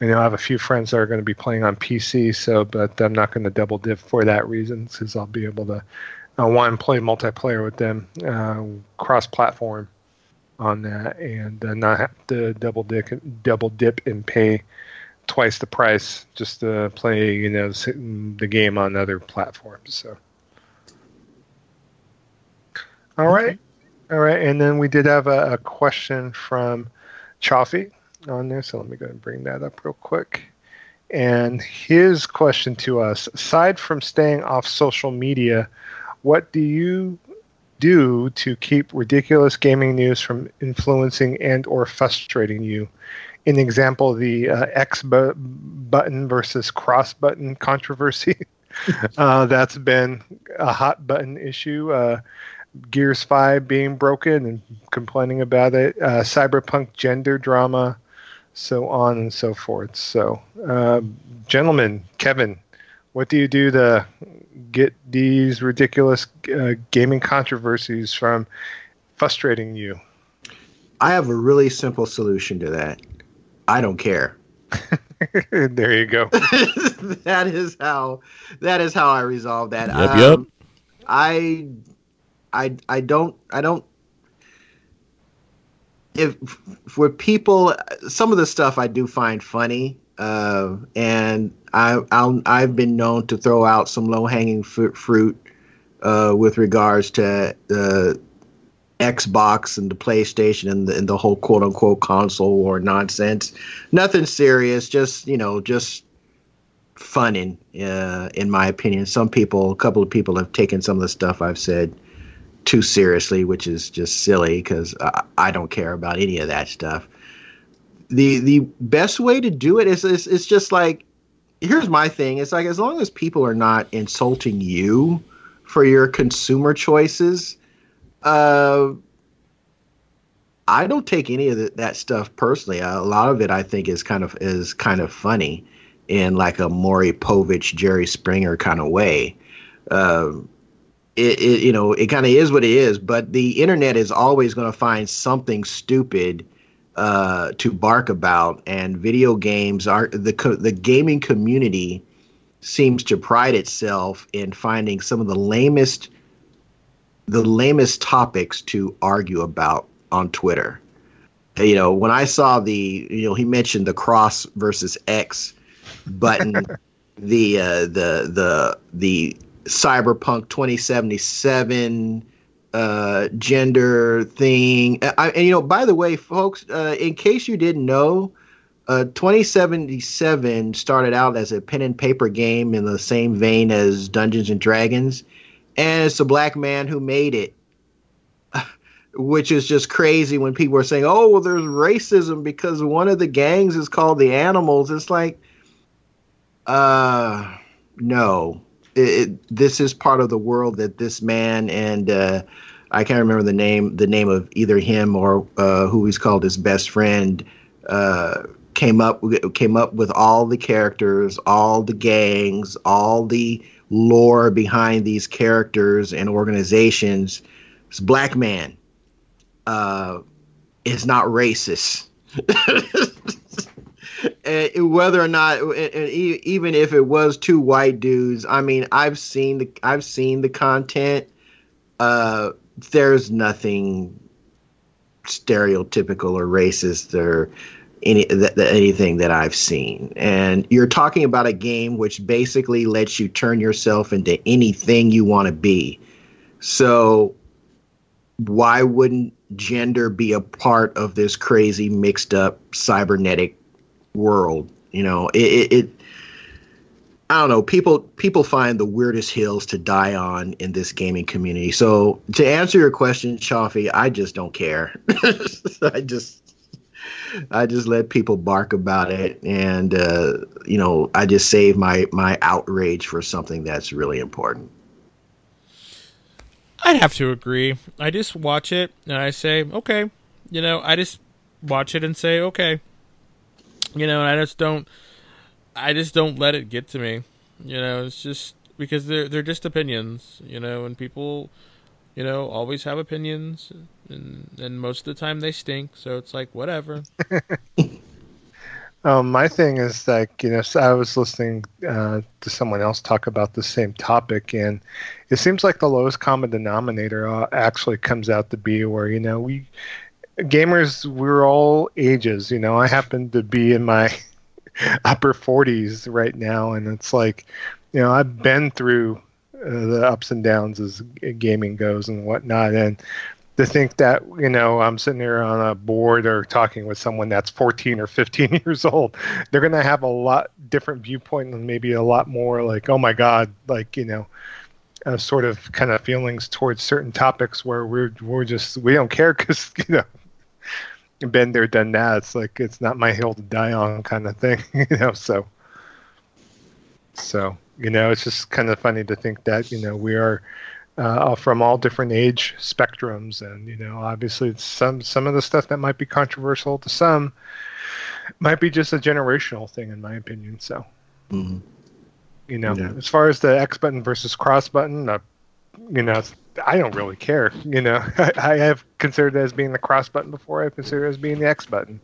I know I have a few friends that are going to be playing on PC. So, but I'm not going to double dip for that reason, since I'll be able to uh, one play multiplayer with them uh, cross-platform on that, and uh, not have to double dip double dip and pay twice the price just to play you know the game on other platforms. So, all right, all right, and then we did have a, a question from Chaffee on there, so let me go and bring that up real quick. And his question to us, aside from staying off social media, what do you do to keep ridiculous gaming news from influencing and or frustrating you? An example, the uh, X bu- button versus cross button controversy. uh, that's been a hot button issue. Uh, Gears 5 being broken and complaining about it. Uh, cyberpunk gender drama, so on and so forth. So, uh, gentlemen, Kevin, what do you do to get these ridiculous uh, gaming controversies from frustrating you? I have a really simple solution to that. I don't care. there you go. that is how that is how I resolve that. Yep, yep. I I I don't I don't if for people, some of the stuff I do find funny, uh, and I i have been known to throw out some low hanging fruit uh, with regards to the Xbox and the PlayStation and the, and the whole quote unquote console war nonsense. Nothing serious, just you know, just fun in uh, in my opinion. Some people, a couple of people, have taken some of the stuff I've said too seriously, which is just silly because I, I, don't care about any of that stuff. The the best way to do it is, is it's just like here's my thing. It's like as long as people are not insulting you for your consumer choices, uh, I don't take any of the, that stuff personally. A lot of it I think is kind of is kind of funny in like a Maury Povich, Jerry Springer kind of way. Uh, it, it, you know it kind of is what it is but the internet is always going to find something stupid uh, to bark about and video games are the the gaming community seems to pride itself in finding some of the lamest the lamest topics to argue about on Twitter. You know, when I saw the you know he mentioned the cross versus X button, the uh, the the the cyberpunk 2077 uh, gender thing. I, and you know, by the way, folks, uh, in case you didn't know, uh, 2077 started out as a pen and paper game in the same vein as Dungeons and Dragons, and it's a black man who made it. Which is just crazy when people are saying, "Oh, well, there's racism because one of the gangs is called the Animals." It's like, uh, no, this is part of the world that this man and uh, I can't remember the name the name of either him or uh, who he's called his best friend uh, came up came up with all the characters, all the gangs, all the lore behind these characters and organizations. This black man uh, is not racist. whether or not, even if it was two white dudes, I mean, I've seen the I've seen the content. Uh, there's nothing stereotypical or racist or any anything that I've seen. And you're talking about a game which basically lets you turn yourself into anything you want to be. So why wouldn't gender be a part of this crazy mixed up cybernetic world. You know, it, it, it I don't know. People people find the weirdest hills to die on in this gaming community. So to answer your question, Chaffee, I just don't care. I just I just let people bark about it, and uh, you know, I just save my my outrage for something that's really important. I'd have to agree. I just watch it and I say, okay, you know, I just watch it and say, okay, you know, I just don't, I just don't let it get to me. You know, it's just because they're they're just opinions. You know, and people, you know, always have opinions, and and most of the time they stink. So it's like whatever. um, my thing is like you know, so I was listening uh, to someone else talk about the same topic, and it seems like the lowest common denominator uh, actually comes out to be where you know we gamers we're all ages you know? I happen to be in my upper 40s right now and it's like you know i've been through uh, the ups and downs as gaming goes and whatnot and to think that you know i'm sitting here on a board or talking with someone that's 14 or 15 years old they're going to have a lot different viewpoint and maybe a lot more like oh my god like you know uh, sort of kind of feelings towards certain topics where we're we're just we don't care because you know been there, done that. It's like it's not my hill to die on kind of thing, you know. So, so you know, it's just kind of funny to think that you know we are uh, from all different age spectrums, and you know, obviously, some some of the stuff that might be controversial to some might be just a generational thing, in my opinion. So, mm-hmm. you know, yeah. as far as the X button versus cross button, uh, you know, I don't really care. You know, I have considered it as being the cross button before I consider it as being the X button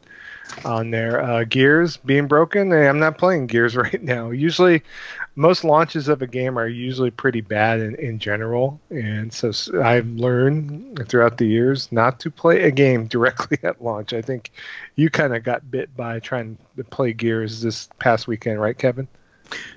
on there. Uh, Gears being broken, I'm not playing Gears right now. Usually, most launches of a game are usually pretty bad in, in general, and so I've learned throughout the years not to play a game directly at launch. I think you kind of got bit by trying to play Gears this past weekend, right, Kevin?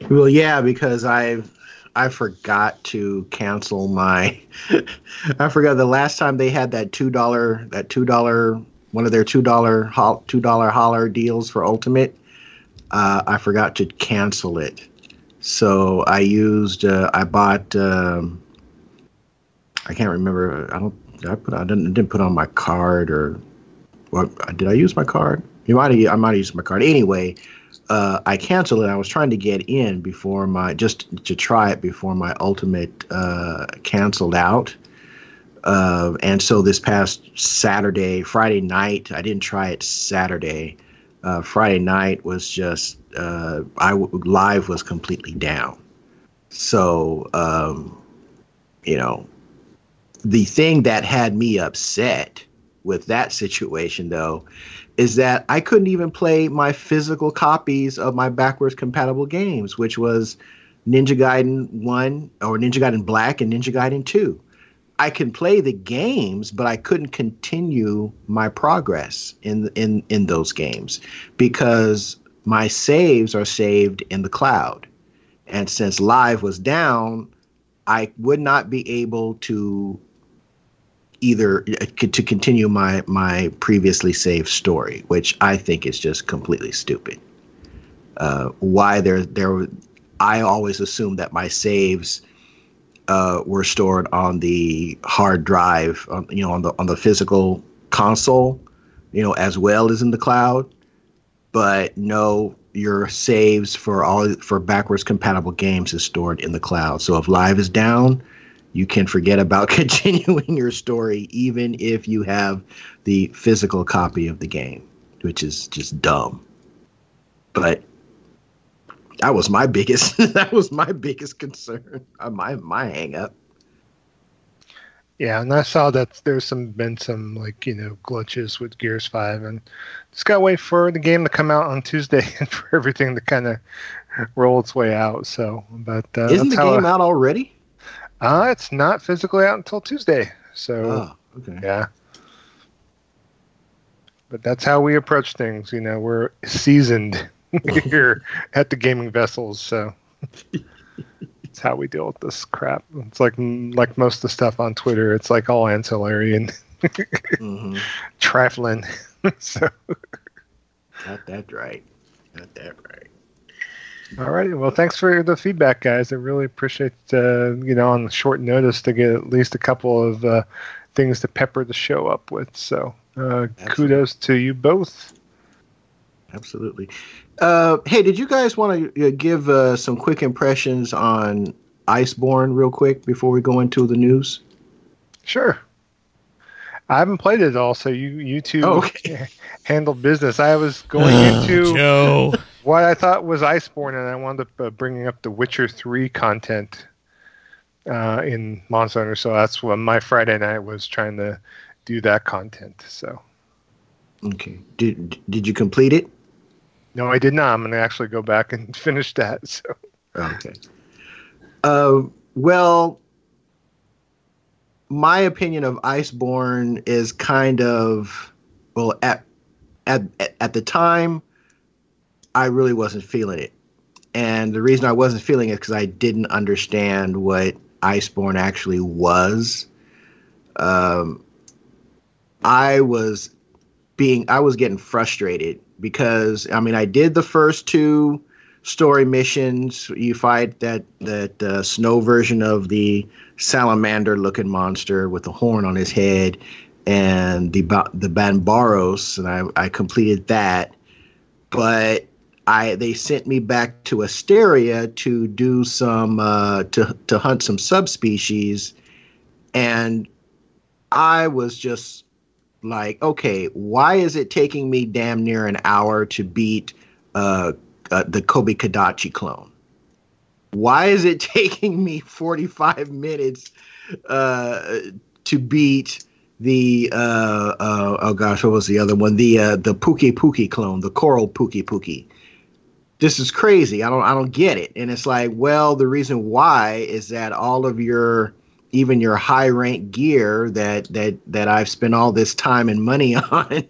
Well, yeah, because I've I forgot to cancel my. I forgot the last time they had that two dollar that two dollar one of their two dollar two dollar holler deals for Ultimate. Uh, I forgot to cancel it, so I used uh, I bought. Um, I can't remember. I don't. Did I put. I didn't didn't put on my card or. What did I use my card? You might. I might have used my card anyway uh, I canceled it. I was trying to get in before my just to try it before my ultimate uh, canceled out. Uh, and so this past Saturday, Friday night, I didn't try it Saturday. Uh, Friday night was just uh, I live was completely down. So um, you know, the thing that had me upset with that situation though is that I couldn't even play my physical copies of my backwards compatible games, which was Ninja Gaiden 1 or Ninja Gaiden Black and Ninja Gaiden 2. I can play the games, but I couldn't continue my progress in in in those games because my saves are saved in the cloud. And since live was down, I would not be able to either uh, to continue my my previously saved story, which I think is just completely stupid. Uh, why there there I always assumed that my saves uh, were stored on the hard drive, on, you know, on the on the physical console, you know, as well as in the cloud. But no, your saves for all for backwards compatible games is stored in the cloud. So if live is down, you can forget about continuing your story even if you have the physical copy of the game, which is just dumb. But that was my biggest that was my biggest concern, uh, my my hang up. Yeah, and I saw that there's some been some like you know glitches with Gears Five, and just gotta wait for the game to come out on Tuesday and for everything to kind of roll its way out. So, but uh, isn't the game I, out already? Uh, it's not physically out until Tuesday. So, oh, okay. yeah. But that's how we approach things. You know, we're seasoned here at the gaming vessels. So, it's how we deal with this crap. It's like like most of the stuff on Twitter. It's like all ancillary and mm-hmm. trifling. so, got that right. Got that right. All right. Well, thanks for the feedback, guys. I really appreciate uh, you know on short notice to get at least a couple of uh, things to pepper the show up with. So uh, kudos to you both. Absolutely. Uh, hey, did you guys want to uh, give uh, some quick impressions on Iceborne real quick before we go into the news? Sure. I haven't played it all, so you you two oh, okay. handled business. I was going into Joe what I thought was Iceborne, and I wound up uh, bringing up the Witcher Three content uh, in Monster Hunter. So that's what my Friday night was trying to do that content. So. Okay. Did Did you complete it? No, I did not. I'm going to actually go back and finish that. So. Okay. Uh, well, my opinion of Iceborne is kind of well at at at the time I really wasn't feeling it. And the reason I wasn't feeling it because I didn't understand what Iceborne actually was. Um, I was being, I was getting frustrated because I mean, I did the first two story missions. You fight that that uh, snow version of the salamander looking monster with the horn on his head, and the the Banbaros, and I I completed that. But I they sent me back to Astera to do some uh, to to hunt some subspecies, and I was just like, okay, why is it taking me damn near an hour to beat uh, uh, the Tobi-Kadachi clone? why is it taking me 45 minutes uh, to beat the uh, uh, oh gosh, what was the other one? The uh, the Pukei-Pukei clone, the Coral Pukei-Pukei. This is crazy. I don't I don't get it. And it's like, well, the reason why is that all of your even your high rank gear that that that I've spent all this time and money on.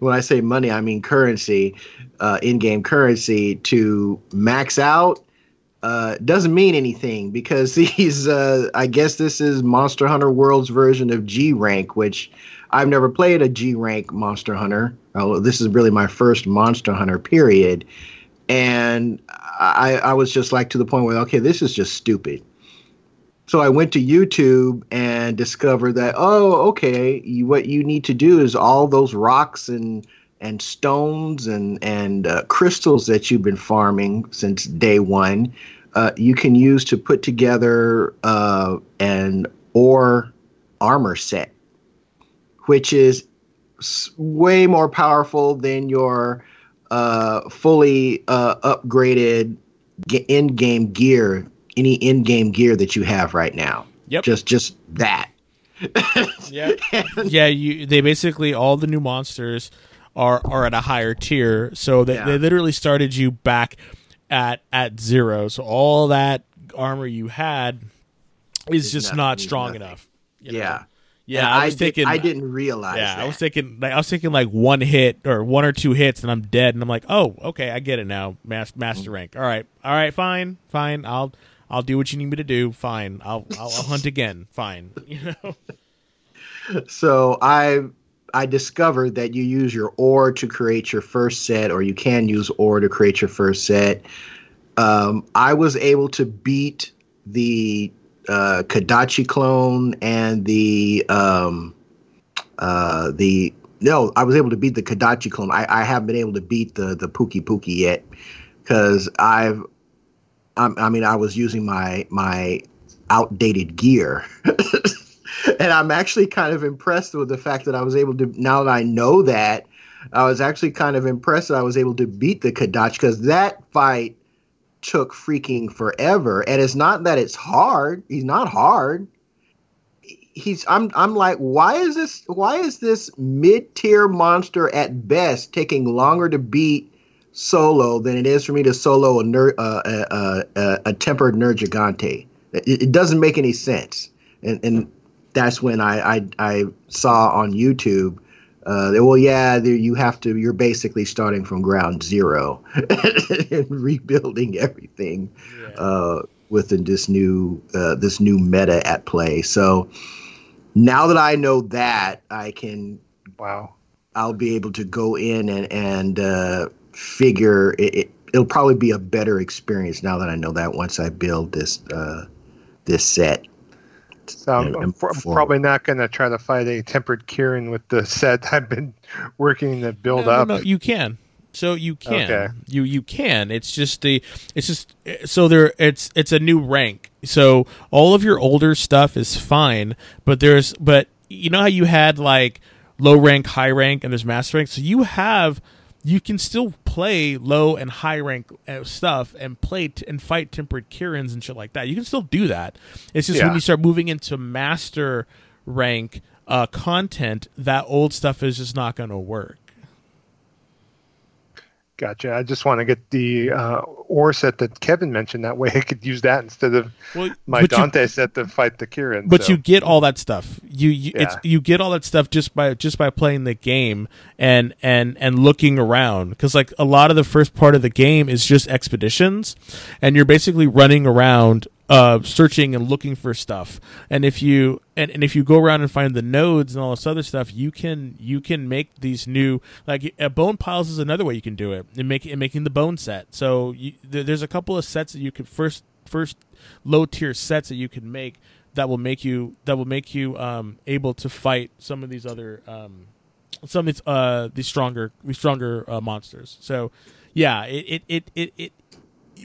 when I say money, I mean currency, uh, in-game currency to max out uh, doesn't mean anything because these. Uh, I guess this is Monster Hunter World's version of G rank, which I've never played a G rank Monster Hunter. Oh, this is really my first Monster Hunter period, and I, I was just like to the point where okay, this is just stupid. So I went to YouTube and discovered that oh, okay, you, what you need to do is all those rocks and and stones and and uh, crystals that you've been farming since day one, uh, you can use to put together uh, an ore armor set, which is way more powerful than your uh, fully uh, upgraded in-game gear any in-game gear that you have right now. Yep. Just just that. yeah. yeah, you they basically all the new monsters are are at a higher tier, so they, yeah. they literally started you back at at zero. So all that armor you had is just not strong nothing. enough. You know? Yeah. Yeah, I was I thinking. I didn't realize. Yeah, that. I was thinking. Like, I was thinking like one hit or one or two hits, and I'm dead. And I'm like, oh, okay, I get it now. Master, master mm-hmm. rank. All right, all right, fine, fine. I'll I'll do what you need me to do. Fine. I'll I'll, I'll hunt again. Fine. You know. So I I discovered that you use your ore to create your first set, or you can use ore to create your first set. Um, I was able to beat the uh, Kadachi clone and the um, uh, the no, I was able to beat the Kadachi clone. I, I haven't been able to beat the the Pukei-Pukei yet because I've I, I mean, I was using my my outdated gear. and I'm actually kind of impressed with the fact that I was able to now that I know that I was actually kind of impressed that I was able to beat the Kadach because that fight took freaking forever. And it's not that it's hard. He's not hard. He's I'm I'm like, why is this why is this mid-tier monster at best taking longer to beat solo than it is for me to solo a ner- uh, uh, uh, a tempered Nergigante. It, it, doesn't make any sense, and and that's when I I, I saw on YouTube. Uh, well, yeah, you have to. You're basically starting from ground zero and rebuilding everything yeah. uh, within this new uh, this new meta at play. So now that I know that, I can wow, I'll be able to go in and and uh, figure it, it it'll probably be a better experience now that I know that once I build this uh, this set. So I'm, I'm probably not going to try to fight a tempered Kirin with the set I've been working to build no, up. No, no, you can. So you can. Okay. You you can. It's just the it's just so there it's it's a new rank. So all of your older stuff is fine, but there's but you know how you had like low rank, high rank and there's master rank. So you have you can still play low and high rank uh, stuff and play t- and fight tempered Kirins and shit like that. You can still do that. It's just yeah. when you start moving into master rank uh, content, that old stuff is just not going to work. Gotcha. I just want to get the uh, ore set that Kevin mentioned. That way, I could use that instead of well, my Dante you, set to fight the Kirin. But so. you get all that stuff. You you, yeah. you get all that stuff just by just by playing the game and and and looking around. Because like a lot of the first part of the game is just expeditions, and you're basically running around uh, searching and looking for stuff. And if you and, and if you go around and find the nodes and all this other stuff, you can you can make these new like uh, bone piles is another way you can do it in making in making the bone set. So you, th- there's a couple of sets that you could first first low tier sets that you can make that will make you that will make you um, able to fight some of these other um, some of these uh stronger stronger uh, monsters. So yeah, it it it it, it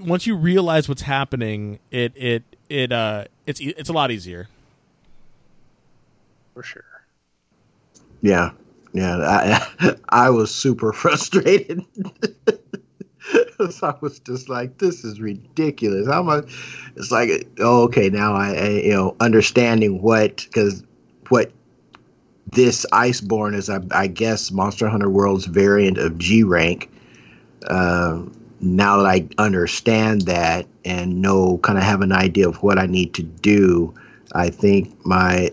once you realize what's happening, it it it uh it's it's a lot easier. For sure. Yeah, yeah. I I was super frustrated. because I was just like, this is ridiculous. How much? It's like, oh, okay, now I, I you know understanding what because what this Iceborne is, I, I, guess Monster Hunter World's variant of G rank. Uh, now that I understand that and know, kind of have an idea of what I need to do, I think my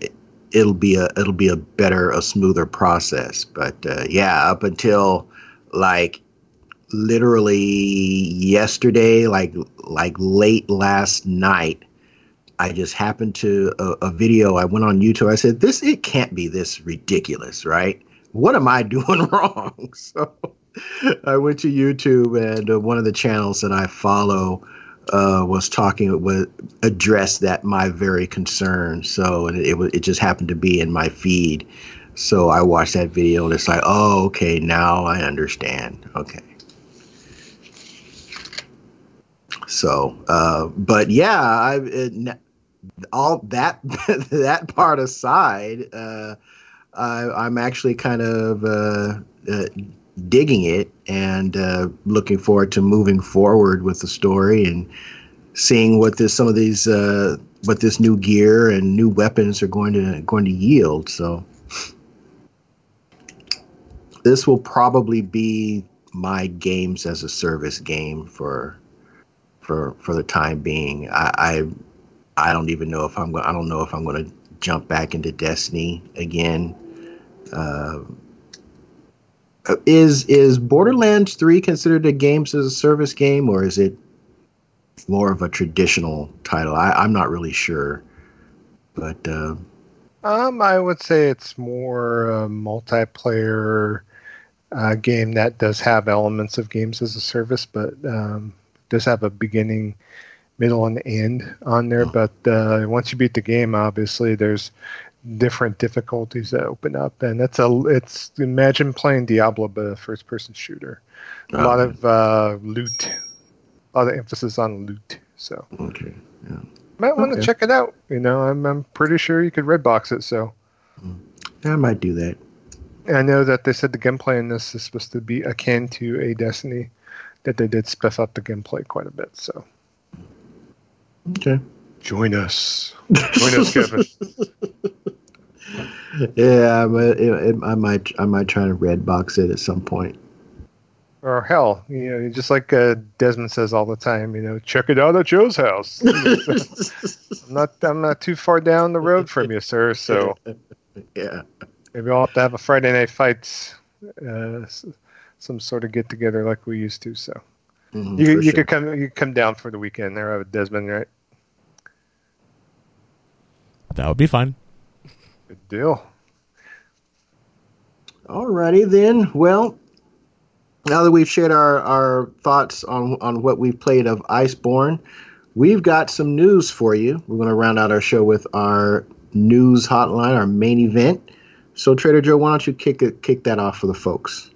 it'll be a it'll be a better, a smoother process. But uh, yeah, up until like literally yesterday, like like late last night, I just happened to a, a, video. I went on YouTube. I said, "This it can't be this ridiculous, right? What am I doing wrong?" So I went to YouTube, and uh, one of the channels that I follow uh, was talking was addressed that my very concern. So it, it it just happened to be in my feed. So I watched that video, and it's like, oh, okay, now I understand. Okay. So, uh, but yeah, I it, all that that part aside, uh, I, am actually kind of uh, uh, digging it and uh, looking forward to moving forward with the story and seeing what this some of these uh, what this new gear and new weapons are going to going to yield. So this will probably be my games as a service game for for for the time being. I I, I don't even know if I'm going. I don't know if I'm going to jump back into Destiny again. Uh, is is Borderlands three considered a games as a service game, or is it more of a traditional title? I, I'm not really sure, but uh, um, I would say it's more a multiplayer uh, game that does have elements of games as a service, but um, does have a beginning, middle, and end on there. But uh, once you beat the game, obviously there's different difficulties that open up, and that's a it's imagine playing Diablo but a first person shooter. A lot of uh, loot, a lot of emphasis on loot. So okay, yeah. might want to okay. check it out. You know, I'm I'm pretty sure you could red box it. So I might do that. I know that they said the gameplay in this is supposed to be akin to a Destiny that they did spiff up the gameplay quite a bit. So, okay, join us, join us, Kevin. yeah, but it, I might, I might try to red box it at some point. Or hell, you know, just like uh, Desmond says all the time, you know, check it out at Joe's house. I'm not, I'm not too far down the road from you, sir. So, yeah, maybe I'll have to have a Friday night fights. Uh, some sort of get together like we used to. So mm-hmm, you you sure. could come you could come down for the weekend there with Desmond, right? That would be fine. Good deal. Alrighty then. Well, now that we've shared our, our thoughts on on what we've played of Iceborne, we've got some news for you. We're going to round out our show with our news hotline, our main event. So, Trader Joe, why don't you kick it, kick that off for the folks?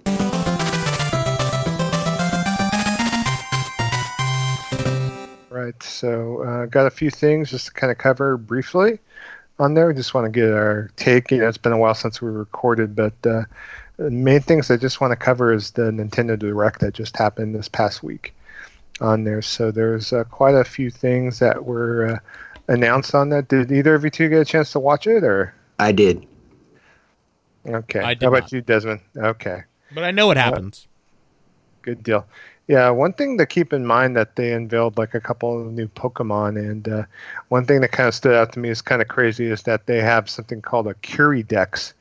right. So, uh, got a few things just to kind of cover briefly on there. We just want to get our take. You know, it's been a while since we recorded, but uh, the main things I just want to cover is the Nintendo Direct that just happened this past week on there. So, there's uh, quite a few things that were uh, announced on that. Did either of you two get a chance to watch it, or I did? Okay. How about not. you, Desmond? Okay. But I know what happens. good deal. Yeah, one thing to keep in mind that they unveiled like a couple of new Pokemon, and uh, one thing that kind of stood out to me is kind of crazy is that they have something called a Curie Dex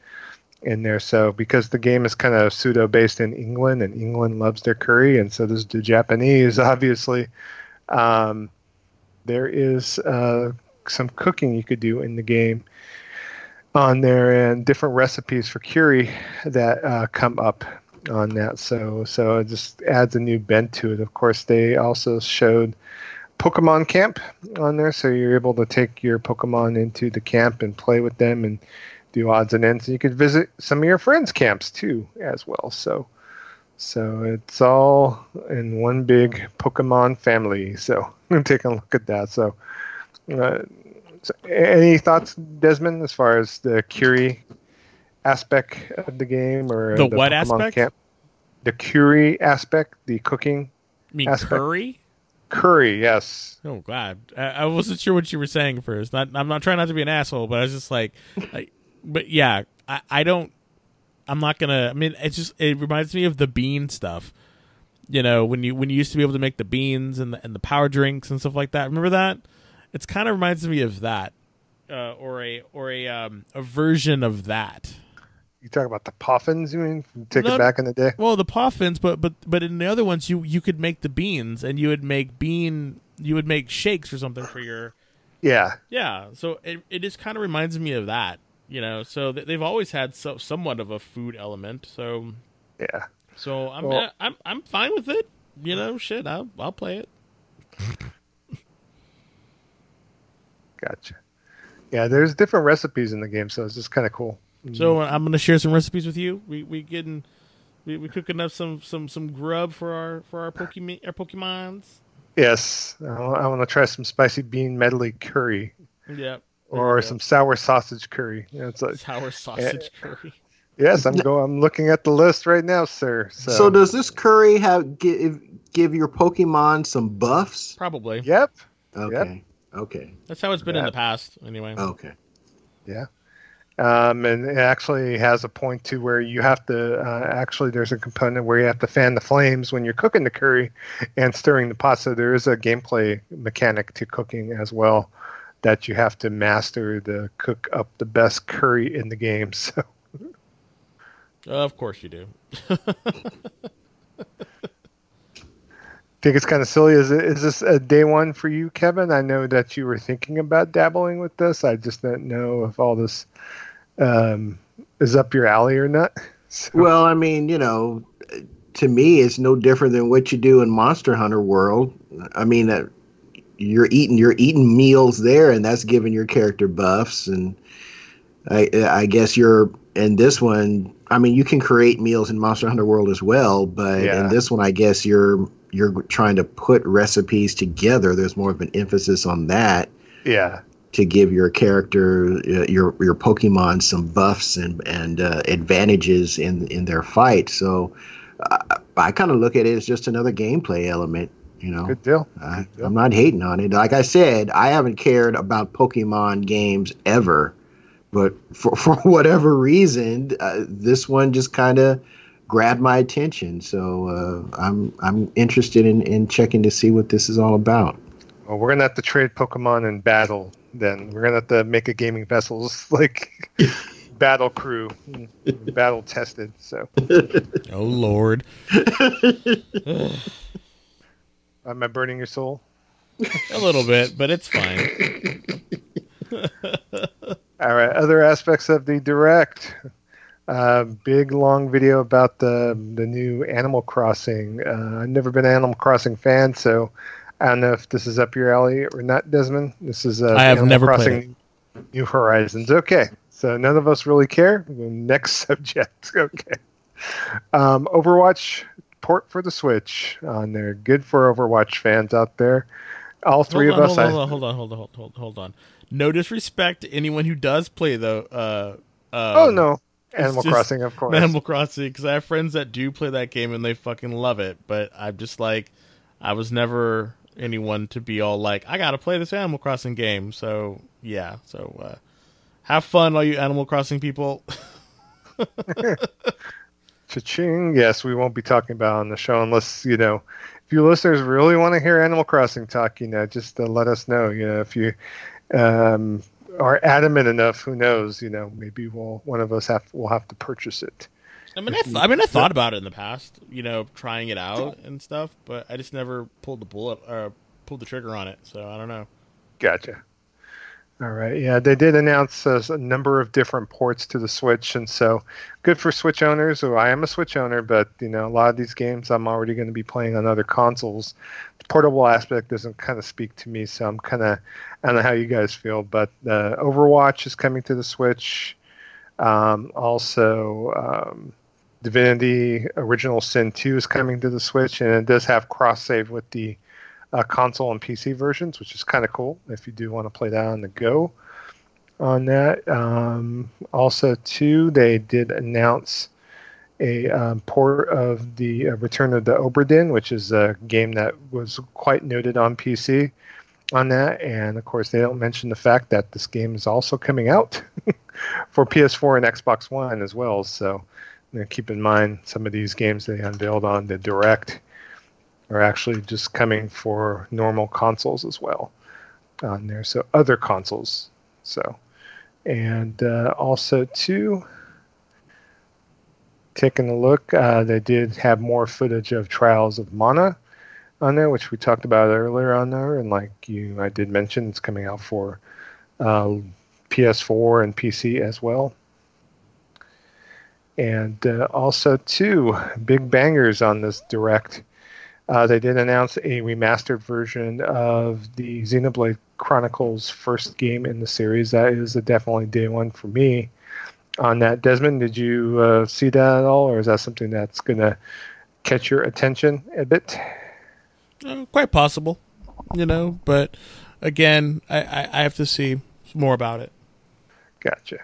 in there. So because the game is kind of pseudo based in England, and England loves their curry, and so does the Japanese, obviously. Um, there is uh, some cooking you could do in the game on there, and different recipes for curry that uh, come up on that. So so it just adds a new bent to it. Of course, they also showed Pokemon Camp on there, so you're able to take your Pokemon into the camp and play with them and do odds and ends. And you could visit some of your friends' camps too, as well. So so it's all in one big Pokemon family. So take a look at that. So. Uh, so any thoughts, Desmond, as far as the Curie aspect of the game or the, the what Pokemon aspect? Camp. The Curie aspect, the cooking. mean aspect. curry? Curry, yes. Oh God, I, I wasn't sure what you were saying first. Not, I'm not trying not to be an asshole, but I was just like, like but yeah, I, I don't. I'm not gonna. I mean, it's just it reminds me of the bean stuff. You know, when you when you used to be able to make the beans and the and the power drinks and stuff like that. Remember that? It's kind of reminds me of that, uh, or a or a um, a version of that. You talk about the puffins, you mean? Take it back in the day? Well, the poffins, but but but in the other ones, you you could make the beans, and you would make bean, you would make shakes or something for your Yeah. yeah. So it it just kind of reminds me of that, you know. So th- they've always had so, somewhat of a food element. So Yeah. so I'm Well- I'm I'm fine with it. You know, shit, I'll I'll play it. Gotcha. Yeah, there's different recipes in the game, so it's just kind of cool. So uh, I'm gonna share some recipes with you. We we getting we we cooking up some some some grub for our for our Pokemon our Pokemons. Yes, I want to try some spicy bean medley curry Yep. or Yeah. some sour sausage curry. You know, it's like, sour sausage curry. yes, I'm go. I'm looking at the list right now, sir. So, So does this curry have give give your Pokemon some buffs? Probably. Yep. Okay. Okay. That's how it's been in the past, anyway. Okay. Um, and it actually has a point to where you have to uh, actually there's a component where you have to fan the flames when you're cooking the curry and stirring the pot. So there is a gameplay mechanic to cooking as well that you have to master to cook up the best curry in the game. So Of course you do. think it's kind of silly. Is it, is this a day one for you, Kevin? I know that you were thinking about dabbling with this. I just don't know if all this um, is up your alley or not. So, Well, I mean, you know, to me, it's no different than what you do in Monster Hunter World. I mean, uh, you're eating you're eating meals there, and that's giving your character buffs. And I, I guess you're in this one. I mean, you can create meals in Monster Hunter World as well, but Yeah. in this one, I guess you're you're trying to put recipes together. There's more of an emphasis on that yeah, to give your character uh, your your Pokemon some buffs and and uh, advantages in in their fight. So I, I kind of look at it as just another gameplay element. You know, good deal. I, I'm not hating on it. Like I said, I haven't cared about Pokemon games ever, but for for whatever reason, uh, this one just kind of grabbed my attention. So uh, I'm I'm interested in in checking to see what this is all about. Well, we're gonna have to trade Pokemon in battle. Then we're gonna have to make a gaming vessels like battle crew, battle tested. So, Oh Lord. am I burning your soul? A little bit, but it's fine. All right. Other aspects of the direct. Uh, big long video about the the new Animal Crossing. Uh, I've never been an Animal Crossing fan, so I don't know if this is up your alley or not, Desmond. This is uh, I have Animal never Crossing New Horizons. Okay, so none of us really care. Next subject. Okay. Um, Overwatch port for the Switch on there. Good for Overwatch fans out there. All three hold of on, us. Hold I- on, hold on, hold on, hold on, hold, hold on. No disrespect to anyone who does play though. Uh, uh, oh no, Animal Crossing, of course. Animal Crossing, because I have friends that do play that game and they fucking love it. But I'm just like, I was never anyone to be all like, I gotta play this Animal Crossing game. So yeah, so uh, have fun, all you Animal Crossing people. Cha-ching. Yes, we won't be talking about on the show unless, you know, if you listeners really want to hear Animal Crossing talk, you know, just uh, let us know. You know, if you um, are adamant enough, who knows, you know, maybe we'll, one of us have, will have to purchase it. I mean, I, th- I mean, I thought about it in the past, you know, trying it out and stuff, but I just never pulled the bullet or pulled the trigger on it. So I don't know. Gotcha. All right. Yeah, they did announce uh, a number of different ports to the Switch, and so good for Switch owners. So I am a Switch owner, but you know, a lot of these games I'm already going to be playing on other consoles. The portable aspect doesn't kind of speak to me, so I'm kind of I don't know how you guys feel, but uh, Overwatch is coming to the Switch. Um, also, um, Divinity Original Sin 2 is coming to the Switch, and it does have cross save with the uh, console and PC versions, which is kind of cool if you do want to play that on the go. On that, um, also too, they did announce a um, port of the uh, Return of the Obra Dinn, which is a game that was quite noted on PC on that. And of course, they don't mention the fact that this game is also coming out for PS4 and Xbox One as well. So you know, keep in mind some of these games they unveiled on the Direct are actually just coming for normal consoles as well on there. So other consoles. So and uh, also too taking a look, uh, they did have more footage of Trials of Mana on there, which we talked about earlier on there, and like you, I did mention, it's coming out for uh, PS4 and PC as well. And uh, also, two big bangers on this direct. Uh, they did announce a remastered version of the Xenoblade Chronicles first game in the series. That is a definitely day one for me on that. Desmond, did you uh, see that at all, or is that something that's going to catch your attention a bit? Uh, quite possible, you know. But again, I, I, I have to see more about it. Gotcha.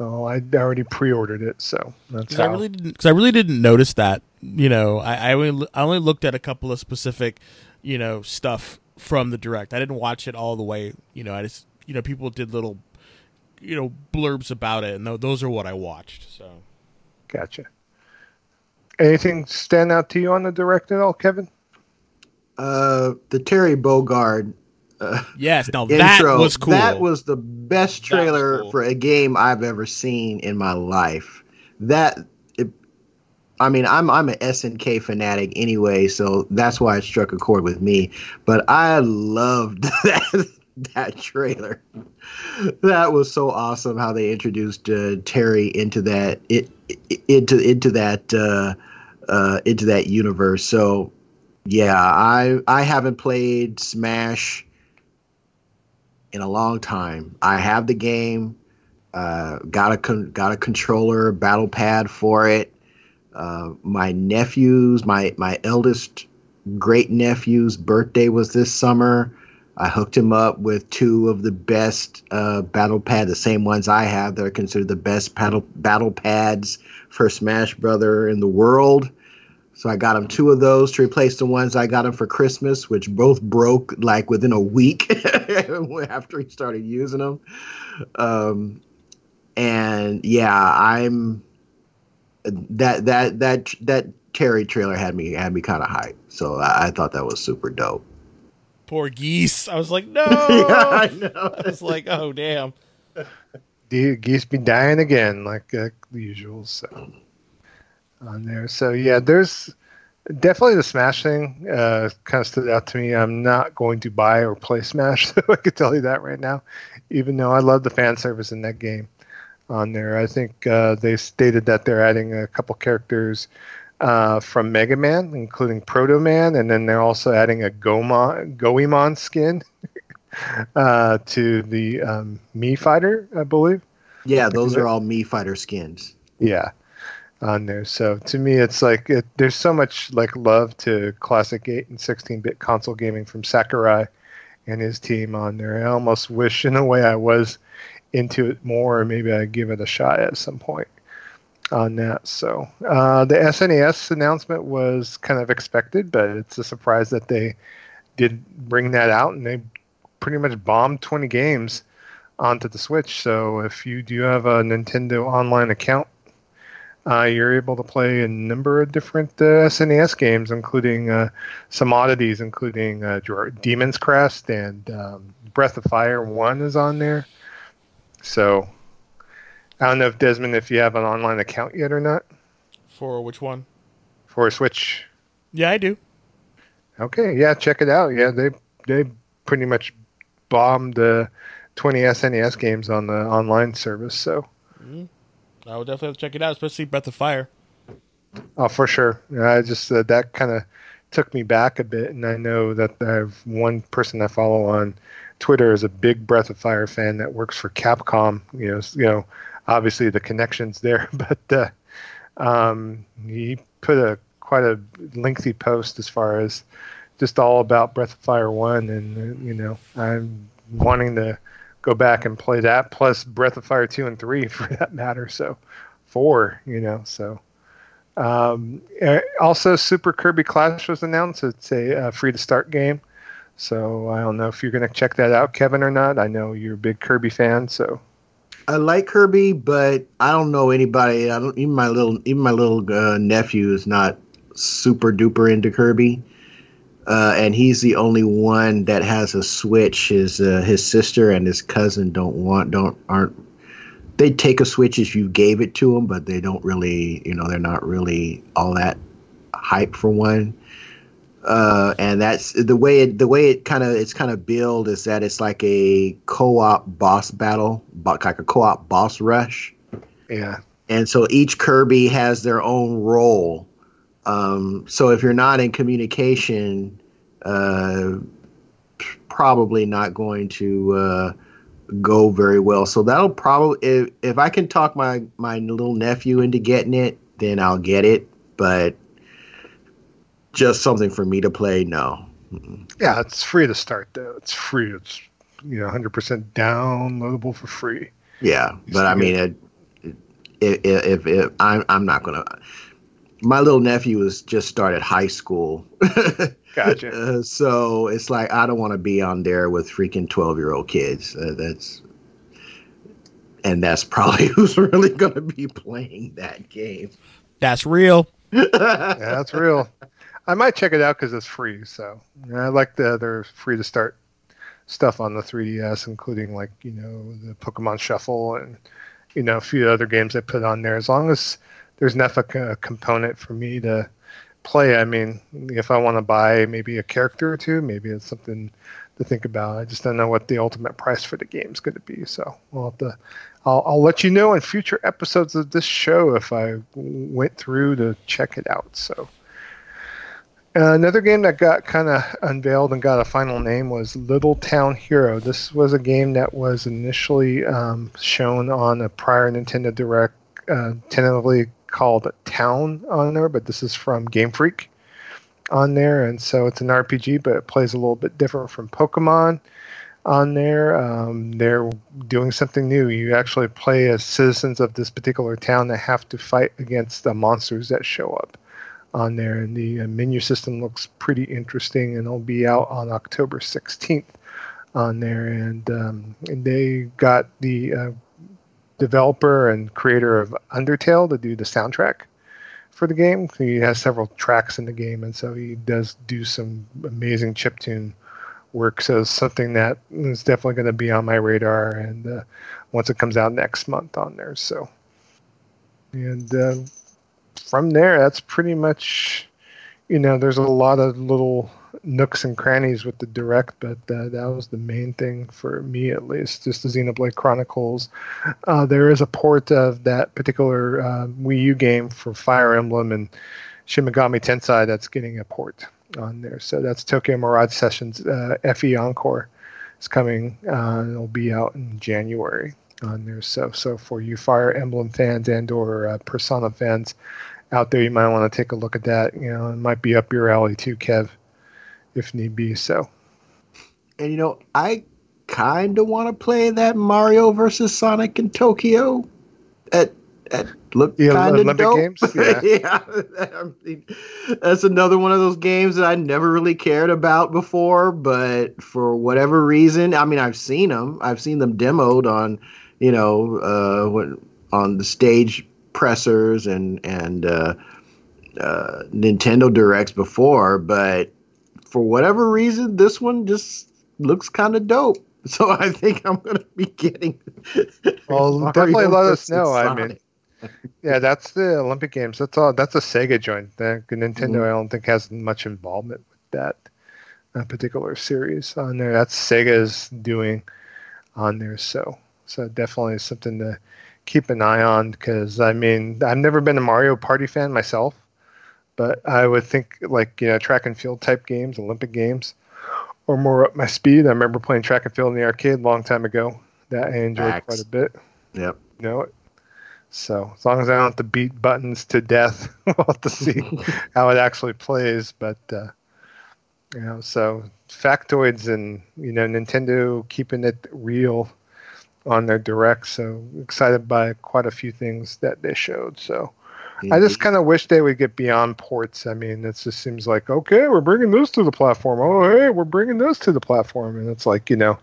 Oh, I already pre-ordered it, so that's Cause I really didn't. Because I really didn't notice that. You know, I I only, I only looked at a couple of specific, you know, stuff from the direct. I didn't watch it all the way. You know, I just you know people did little you know blurbs about it, and those are what I watched. So, gotcha. Anything stand out to you on the direct at all, Kevin? Uh, the Terry Bogard. Uh, yes, now that was cool. That was the best trailer cool. for a game I've ever seen in my life. That, it, I mean, I'm I'm an SNK fanatic anyway, so that's why it struck a chord with me. But I loved that that trailer. That was so awesome how they introduced uh, Terry into that it, into into that uh, uh, into that universe. So yeah, I I haven't played Smash in a long time. I have the game. Uh, got a con- got a controller, battle pad for it. Uh, my nephews, my my eldest great nephew's birthday was this summer. I hooked him up with two of the best uh, battle pad, the same ones I have that are considered the best battle battle pads for Smash Brother in the world. So I got him two of those to replace the ones I got him for Christmas, which both broke like within a week after he started using them. Um, and yeah, I'm that that that that Terry trailer had me had me kind of hyped. So I, I thought that was super dope poor geese. I was like, no. yeah, I know. I was like, oh damn. The geese be dying again, like uh, the usual. So on there. So yeah, there's definitely the Smash thing. Uh, kind of stood out to me. I'm not going to buy or play Smash, so I could tell you that right now. Even though I love the fan service in that game on there, I think uh, they stated that they're adding a couple characters uh, from Mega Man, including Proto Man, and then they're also adding a Gomon, Goemon skin uh, to the um, Mii Fighter, I believe. Yeah, those are all Mii Fighter skins. Yeah, on there. So to me, it's like it, there's so much like love to classic 8 and 16-bit console gaming from Sakurai and his team on there. I almost wish, in a way, I was into it more, or maybe I'd give it a shot at some point on that. So uh, the SNES announcement was kind of expected, but it's a surprise that they did bring that out, and they pretty much bombed 20 games onto the Switch. So if you do have a Nintendo Online account, uh, you're able to play a number of different uh, SNES games, including uh, some oddities, including uh, Demon's Crest and um, Breath of Fire 1 is on there. So I don't know if Desmond, if you have an online account yet or not. For which one? For Switch. Yeah, I do. Okay, yeah, check it out. Yeah, they they pretty much bombed the 20 SNES games on the online service. So. I will definitely have to check it out, especially Breath of Fire. Oh, for sure. I just uh, that kind of took me back a bit, and I know that I have one person I follow on Twitter is a big Breath of Fire fan that works for Capcom. You know, you know, obviously the connections there, but uh, um, he put a quite a lengthy post as far as just all about Breath of Fire One, and uh, you know I'm wanting to go back and play that plus Breath of Fire Two and Three for that matter. So four, you know, so Um, also, Super Kirby Clash was announced. It's a uh, free to start game. So I don't know if you're going to check that out, Kevin, or not. I know you're a big Kirby fan, so I like Kirby, but I don't know anybody. I don't even my little even my little uh, nephew is not super duper into Kirby, uh, and he's the only one that has a Switch. His uh, his sister and his cousin don't want don't aren't. They take a Switch if you gave it to them, but they don't really, you know, they're not really all that hype for one uh, and that's the way it the way it kind of it's kind of build is that it's like a co-op boss battle, like a co-op boss rush. Yeah. And so each Kirby has their own role. Um, so if you're not in communication, uh, probably not going to uh, go very well. So that'll probably if if I can talk my my little nephew into getting it, then I'll get it. But just something for me to play? No. Yeah, it's free to start though. It's free. It's you know 100% downloadable for free. Yeah, but I mean, it, if, if, if I'm I'm not gonna. My little nephew has just started high school. gotcha. Uh, so it's like I don't want to be on there with freaking twelve year old kids. Uh, that's and that's probably who's really going to be playing that game. That's real. yeah, that's real. I might check it out because it's free. So I like the other free to start stuff on the 3DS, including like you know the Pokemon Shuffle and you know a few other games I put on there. As long as there's enough a, a component for me to play. I mean, if I want to buy maybe a character or two, maybe it's something to think about. I just don't know what the ultimate price for the game is going to be. So we'll have to. I'll, I'll let you know in future episodes of this show if I went through to check it out. So another game that got kind of unveiled and got a final name was Little Town Hero. This was a game that was initially um, shown on a prior Nintendo Direct, uh, tentatively called a Town on there, but this is from Game Freak on there, and so it's an RPG, but it plays a little bit different from Pokemon on there. Um, they're doing something new. You actually play as citizens of this particular town that have to fight against the monsters that show up on there. And the uh, menu system looks pretty interesting, and it'll be out on October 16th on there. And, um, and they got the uh, developer and creator of Undertale to do the soundtrack for the game. He has several tracks in the game, and so he does do some amazing chip tune work. So it's something that is definitely going to be on my radar, and uh, once it comes out next month on there. So, and uh, from there, that's pretty much, you know, there's a lot of little nooks and crannies with the direct, but uh, that was the main thing for me at least. Just the Xenoblade Chronicles. Uh, there is a port of that particular uh, Wii U game for Fire Emblem and Shin Megami Tensei that's getting a port on there. So that's Tokyo Mirage Sessions uh, FE Encore. It's coming. Uh, it'll be out in January on there. So so for you Fire Emblem fans and or uh, Persona fans out there, you might want to take a look at that. You know, it might be up your alley too, Kev, if need be. So. And you know, I kind of want to play that Mario versus Sonic in Tokyo. At at look yeah, kind of dope. Games? Yeah, yeah. that's another one of those games that I never really cared about before, but for whatever reason, I mean, I've seen them. I've seen them demoed on you know, uh, on the stage pressers and and uh, uh, Nintendo directs before, but for whatever reason, this one just looks kind of dope. So I think I'm going to be getting. well, definitely let us know. I mean, yeah, that's the Olympic Games. That's all. That's a Sega joint. The Nintendo, mm-hmm. I don't think has much involvement with that uh, particular series on there. That's Sega's doing on there. So so definitely something to keep an eye on because I mean I've never been a Mario Party fan myself, but I would think like you know track and field type games, Olympic games, or more up my speed. I remember playing track and field in the arcade a long time ago. That I enjoyed Max. quite a bit. Yep. You know it. So as long as I don't have to beat buttons to death, we'll have to see how it actually plays. But uh, you know, so factoids and you know Nintendo keeping it real on their direct. So excited by quite a few things that they showed. So I just kind of wish they would get beyond ports. I mean, it just seems like okay, we're bringing this to the platform. Oh, hey, we're bringing this to the platform, and it's like you know,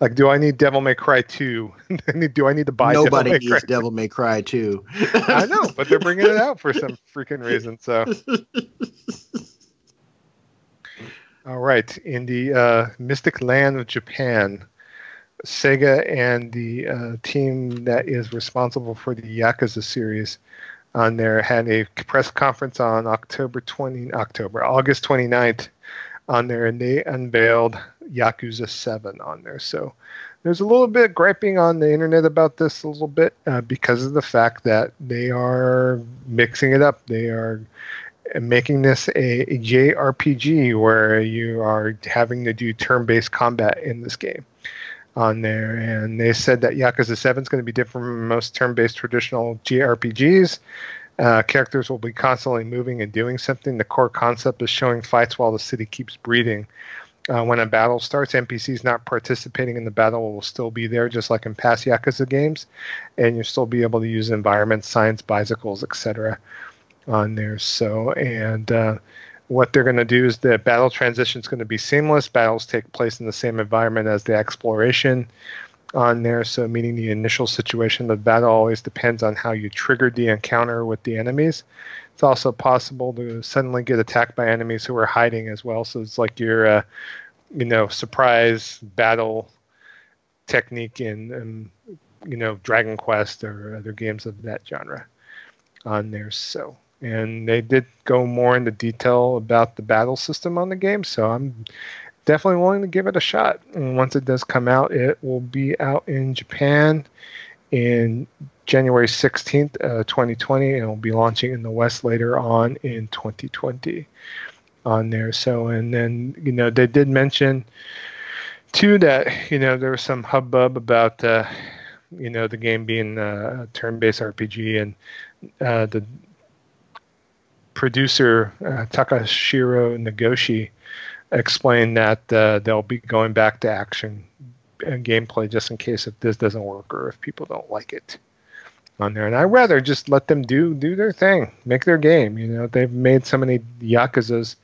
like do I need Devil May Cry two? do I need to buy? Nobody Devil needs Devil May Cry two. I know, but they're bringing it out for some freaking reason. So. All right, in the uh, Mystic Land of Japan, Sega and the uh, team that is responsible for the Yakuza series on there had a press conference on October 20 October August 29th on there and they unveiled Yakuza 7 on there. So there's a little bit griping on the internet about this a little bit uh, because of the fact that they are mixing it up. They are making this a, a JRPG where you are having to do turn-based combat in this game on there, and they said that Yakuza 7 is going to be different from most turn-based traditional JRPGs. Uh, characters will be constantly moving and doing something. The core concept is showing fights while the city keeps breathing. Uh, when a battle starts, NPCs not participating in the battle will still be there, just like in past Yakuza games, and you'll still be able to use environment signs, bicycles, etc. on there. So, and uh, what they're going to do is the battle transition is going to be seamless. Battles take place in the same environment as the exploration on there. So, meaning the initial situation, the battle always depends on how you triggered the encounter with the enemies. It's also possible to suddenly get attacked by enemies who are hiding as well. So it's like your, uh, you know, surprise battle technique in, in, you know, Dragon Quest or other games of that genre on there. So and they did go more into detail about the battle system on the game. So I'm definitely willing to give it a shot. And once it does come out, it will be out in Japan in January 16th, uh, 2020, and will be launching in the West later on in 2020 on there. So, and then, you know, they did mention too that, you know, there was some hubbub about, uh, you know, the game being uh, a turn based RPG and uh, the producer uh, Toshihiro Nagoshi explained that uh, they'll be going back to action and gameplay just in case if this doesn't work or if people don't like it on there. And I'd rather just let them do do their thing, make their game. You know, they've made so many Yakuza's.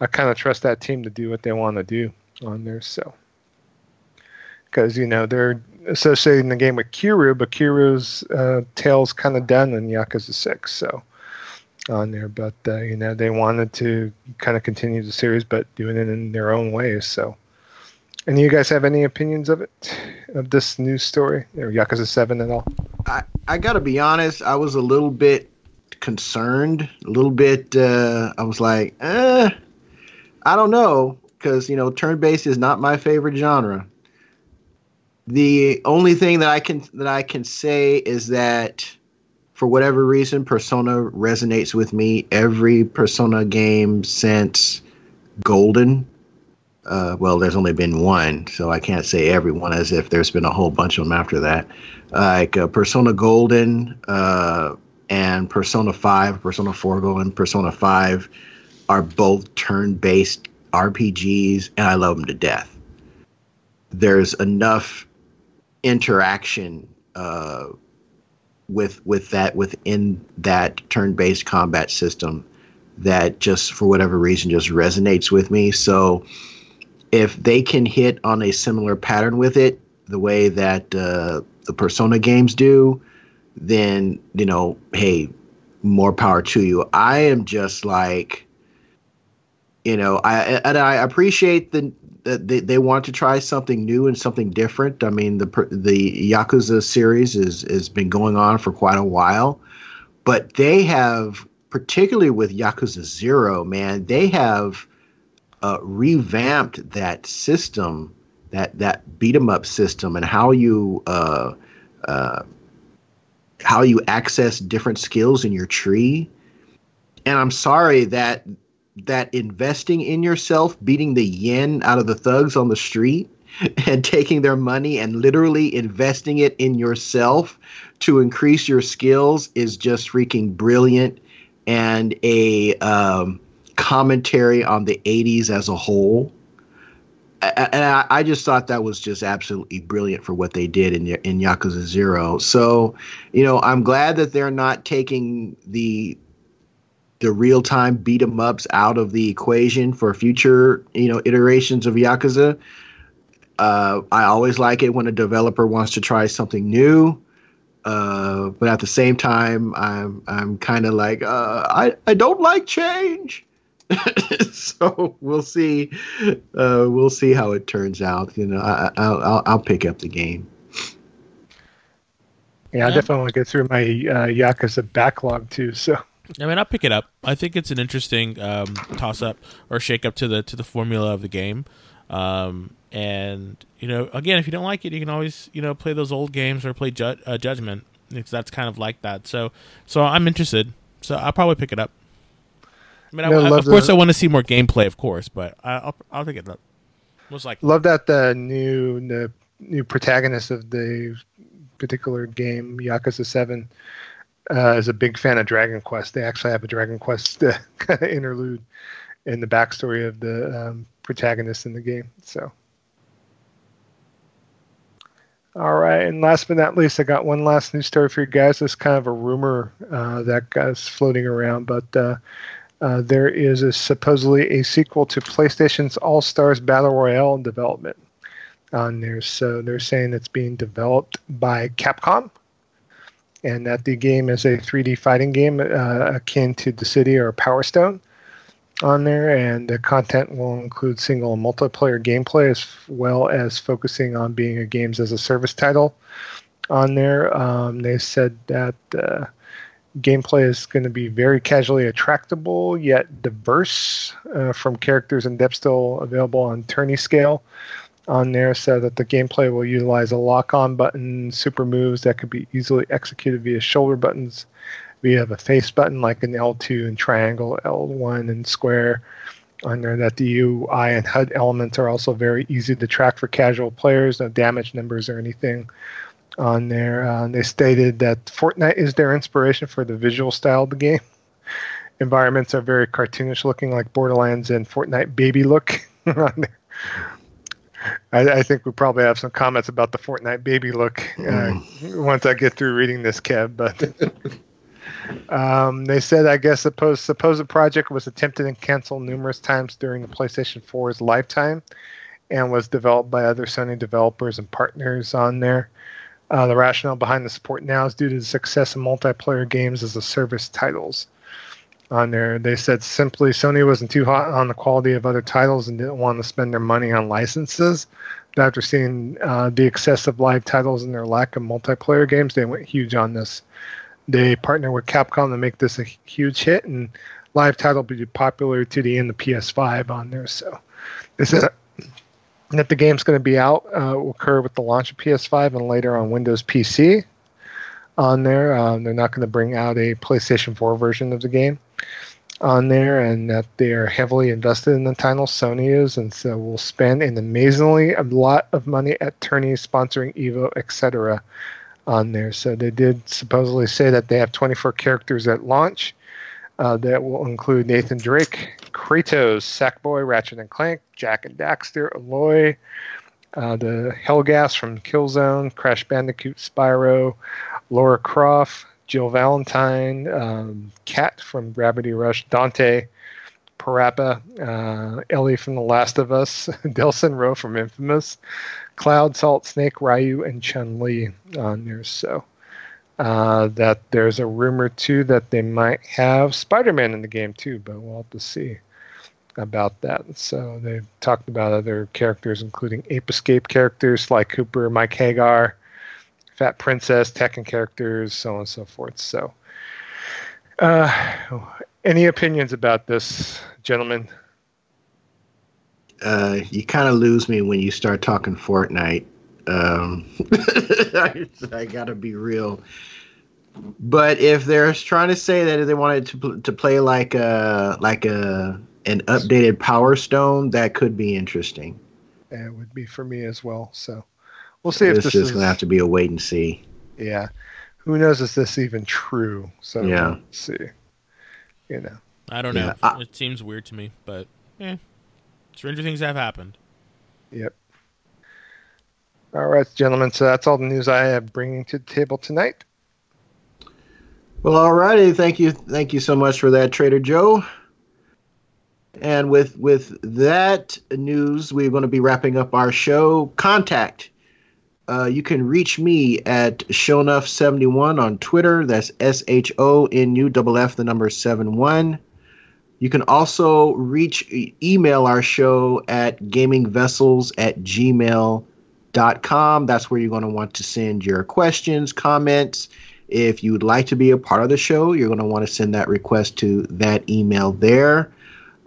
I kind of trust that team to do what they want to do on there. So, because you know they're associating the game with Kiryu, but Kiryu's uh, tale's kind of done in Yakuza Six. So on there, but uh, you know they wanted to kind of continue the series, but doing it in their own ways. So, and you guys have any opinions of it, of this news story, or Yakuza Seven at all? I I gotta be honest, I was a little bit concerned, a little bit. Uh, I was like, eh, I don't know, because you know, turn based is not my favorite genre. The only thing that I can that I can say is that for whatever reason, Persona resonates with me. Every Persona game since Golden. Uh, well, there's only been one, so I can't say everyone as if there's been a whole bunch of them after that. like uh, Persona Golden uh, and Persona 5, Persona 4 Golden, Persona 5 are both turn based RPGs, and I love them to death. There's enough interaction uh, with with that within that turn-based combat system that just for whatever reason just resonates with me. So if they can hit on a similar pattern with it, the way that uh, the Persona games do, then you know, hey, more power to you. I am just like, you know, I and I appreciate the they, they want to try something new and something different. I mean, the the Yakuza series is has been going on for quite a while, but they have, particularly with Yakuza Zero, man, they have uh, revamped that system, that that beat 'em up system, and how you uh, uh, how you access different skills in your tree. And I'm sorry that that investing in yourself, beating the yen out of the thugs on the street, and taking their money and literally investing it in yourself to increase your skills is just freaking brilliant and a um, commentary on the 80s as a whole. And I, I, just thought that was just absolutely brilliant for what they did in in Yakuza Zero. So, you know, I'm glad that they're not taking the the real time beat 'em ups out of the equation for future you know iterations of Yakuza. Uh, I always like it when a developer wants to try something new. Uh, but at the same time, I'm I'm kind of like uh, I I don't like change. so we'll see. Uh, we'll see how it turns out. You know, I, I'll, I'll I'll pick up the game. Yeah, I definitely want to get through my uh, Yakuza backlog too. So. I mean, I'll pick it up. I think it's an interesting um, toss up or shake up to the to the formula of the game. Um, and you know, again, if you don't like it, you can always you know play those old games or play ju- uh, Judgment. Because that's kind of like that. So, so I'm interested. So I'll probably pick it up. I mean, I, I, of course, the, I want to see more gameplay, of course, but I, will I'll pick it up. Most likely. Love that the new the new protagonist of the particular game, Yakuza Seven, uh, is a big fan of Dragon Quest. They actually have a Dragon Quest uh, interlude in the backstory of the um, protagonist in the game. So all right, and last but not least, I got one last news story for you guys. It's kind of a rumor uh, guys floating around, but uh, uh, there is a, supposedly a sequel to PlayStation's All Stars Battle Royale in development on there. So they're saying it's being developed by Capcom, and that the game is a 3D fighting game uh, akin to Dissidia or Power Stone on there, and the content will include single and multiplayer gameplay as well as focusing on being a games as a service title on there. Um, they said that uh, gameplay is going to be very casually attractable yet diverse uh, from characters and depth still available on tourney scale on there so that the gameplay will utilize a lock on button super moves that could be easily executed via shoulder buttons we have a face button like an L2 and triangle, L1 and square on there that the UI and HUD elements are also very easy to track for casual players, no damage numbers or anything on there. Uh, they stated that Fortnite is their inspiration for the visual style of the game. Environments are very cartoonish looking, like Borderlands and Fortnite baby look on there. I, I, think we probably have some comments about the Fortnite baby look uh, mm. once I get through reading this, Kev. But Um, they said, I guess, suppose supposed project was attempted and canceled numerous times during the PlayStation 4's lifetime, and was developed by other Sony developers and partners on there. Uh, the rationale behind the support now is due to the success of multiplayer games as a service titles. On there, they said simply Sony wasn't too hot on the quality of other titles and didn't want to spend their money on licenses. But after seeing uh, the excessive live titles and their lack of multiplayer games, they went huge on this they partner with Capcom to make this a huge hit, and live title will be popular to the end of PS5 on there. So, this is that the game's going to be out uh, will occur with the launch of PS5 and later on Windows PC. On there, um, they're not going to bring out a PlayStation 4 version of the game on there, and that they are heavily invested in the title. Sony is, and so will spend an amazingly a lot of money at tourneys sponsoring Evo, etc on there. So they did supposedly say that they have 24 characters at launch. Uh, that will include Nathan Drake, Kratos, Sackboy, Ratchet and Clank, Jak and Daxter, Aloy, uh, the Helghast from Killzone, Crash Bandicoot, Spyro, Lara Croft, Jill Valentine, um, from Gravity Rush, Dante, Parappa, uh, Ellie from The Last of Us, Delsin Rowe from Infamous, Cloud, Salt, Snake, Ryu, and Chun Li on there. So uh, that there's a rumor too that they might have Spider-Man in the game too, but we'll have to see about that. So they've talked about other characters, including Ape Escape characters like Cooper, Mike Haggar, Fat Princess, Tekken characters, so on and so forth. So, uh, any opinions about this, gentlemen? uh, you kind of lose me when you start talking Fortnite. Um, I, I, gotta be real. But if they're trying to say that they wanted to to play like a like a an updated Power Stone, that could be interesting. it would be for me as well. So we'll see this if this is gonna have to be a wait and see. Yeah, who knows is this even true? So yeah, we'll see. You know, I don't know. Yeah, I, it seems weird to me, but yeah. Stranger things have happened. Yep. All right, gentlemen. So that's all the news I have bringing to the table tonight. Well, alrighty. Thank you. Thank you so much for that, Trader Joe. And with with that news, we're going to be wrapping up our show. Contact. Uh, you can reach me at shonuff71 on Twitter. That's S H O N U F F the number seven one. You can also reach email our show at gamingvessels at gmail.com. That's where you're going to want to send your questions, comments. If you would like to be a part of the show, you're going to want to send that request to that email there.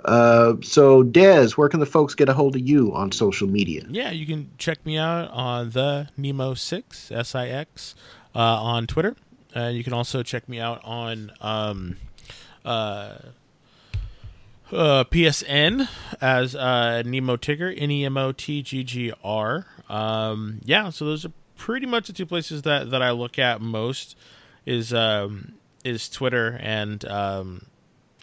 Uh, so, Des, where can the folks get a hold of you on social media? Yeah, you can check me out on the Nemo6, S I X, uh, on Twitter. And you can also check me out on um, uh, uh, PSN as uh, Nemo Tigger, N E M O T G G R. Um, yeah, so those are pretty much the two places that, that I look at most is um, is Twitter and um,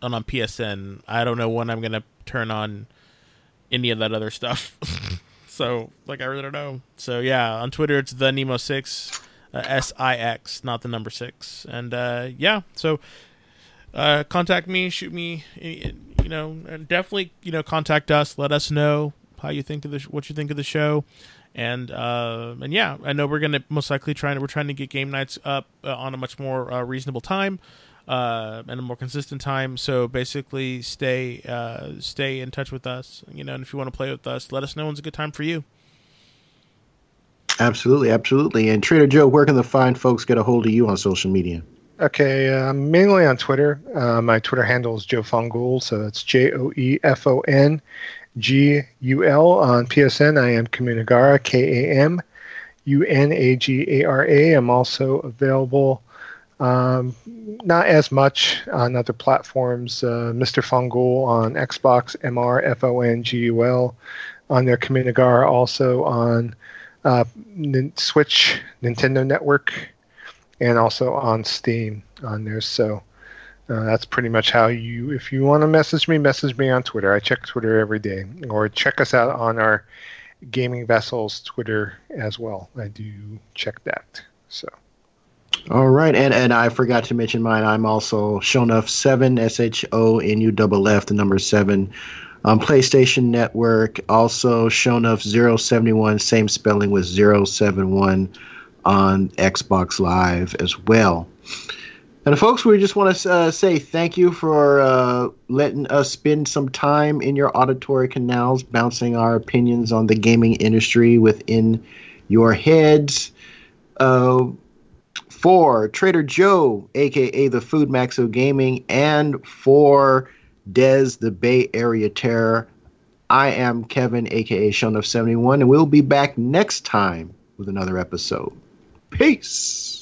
and on PSN. I don't know when I'm gonna turn on any of that other stuff. so like I really don't know. So yeah, on Twitter it's the Nemo six, uh, S I X, not the number six. And uh, yeah, so uh, contact me, shoot me, you know, definitely you know contact us. Let us know how you think of the what you think of the show. And uh, and yeah, I know we're gonna most likely trying to we're trying to get game nights up uh, on a much more uh, reasonable time uh, and a more consistent time. So basically, stay uh, stay in touch with us. You know, and if you want to play with us, let us know when's a good time for you. Absolutely, absolutely. And Trader Joe, where can the fine folks get a hold of you on social media? Okay, uh, mainly on Twitter. Uh, my Twitter handle is Joe Fongul, so that's J O E F O N G U L. On PSN, I am Kamunagara, K A M U N A G A R A. I'm also available, um, not as much on other platforms. Uh, Mr. Fongul on Xbox, M R F O N G U L. On their Kamunagara, also on uh, Switch, Nintendo Network and also on Steam on there. So uh, that's pretty much how you, if you want to message me, message me on Twitter. I check Twitter every day, or check us out on our Gaming Vessels Twitter as well. I do check that. So. All right, and and I forgot to mention mine. I'm also Shonuff seven S H O N U double F the number seven on PlayStation Network. Also Shonuff 071, same spelling with 071 on Xbox Live as well. And folks, we just want to uh, say thank you for uh, letting us spend some time in your auditory canals, bouncing our opinions on the gaming industry within your heads. Uh, for Trader Joe, aka the Food Maxo Gaming, and for Des, the Bay Area Terror, I am Kevin, aka Shonuff71, and we'll be back next time with another episode. Peace.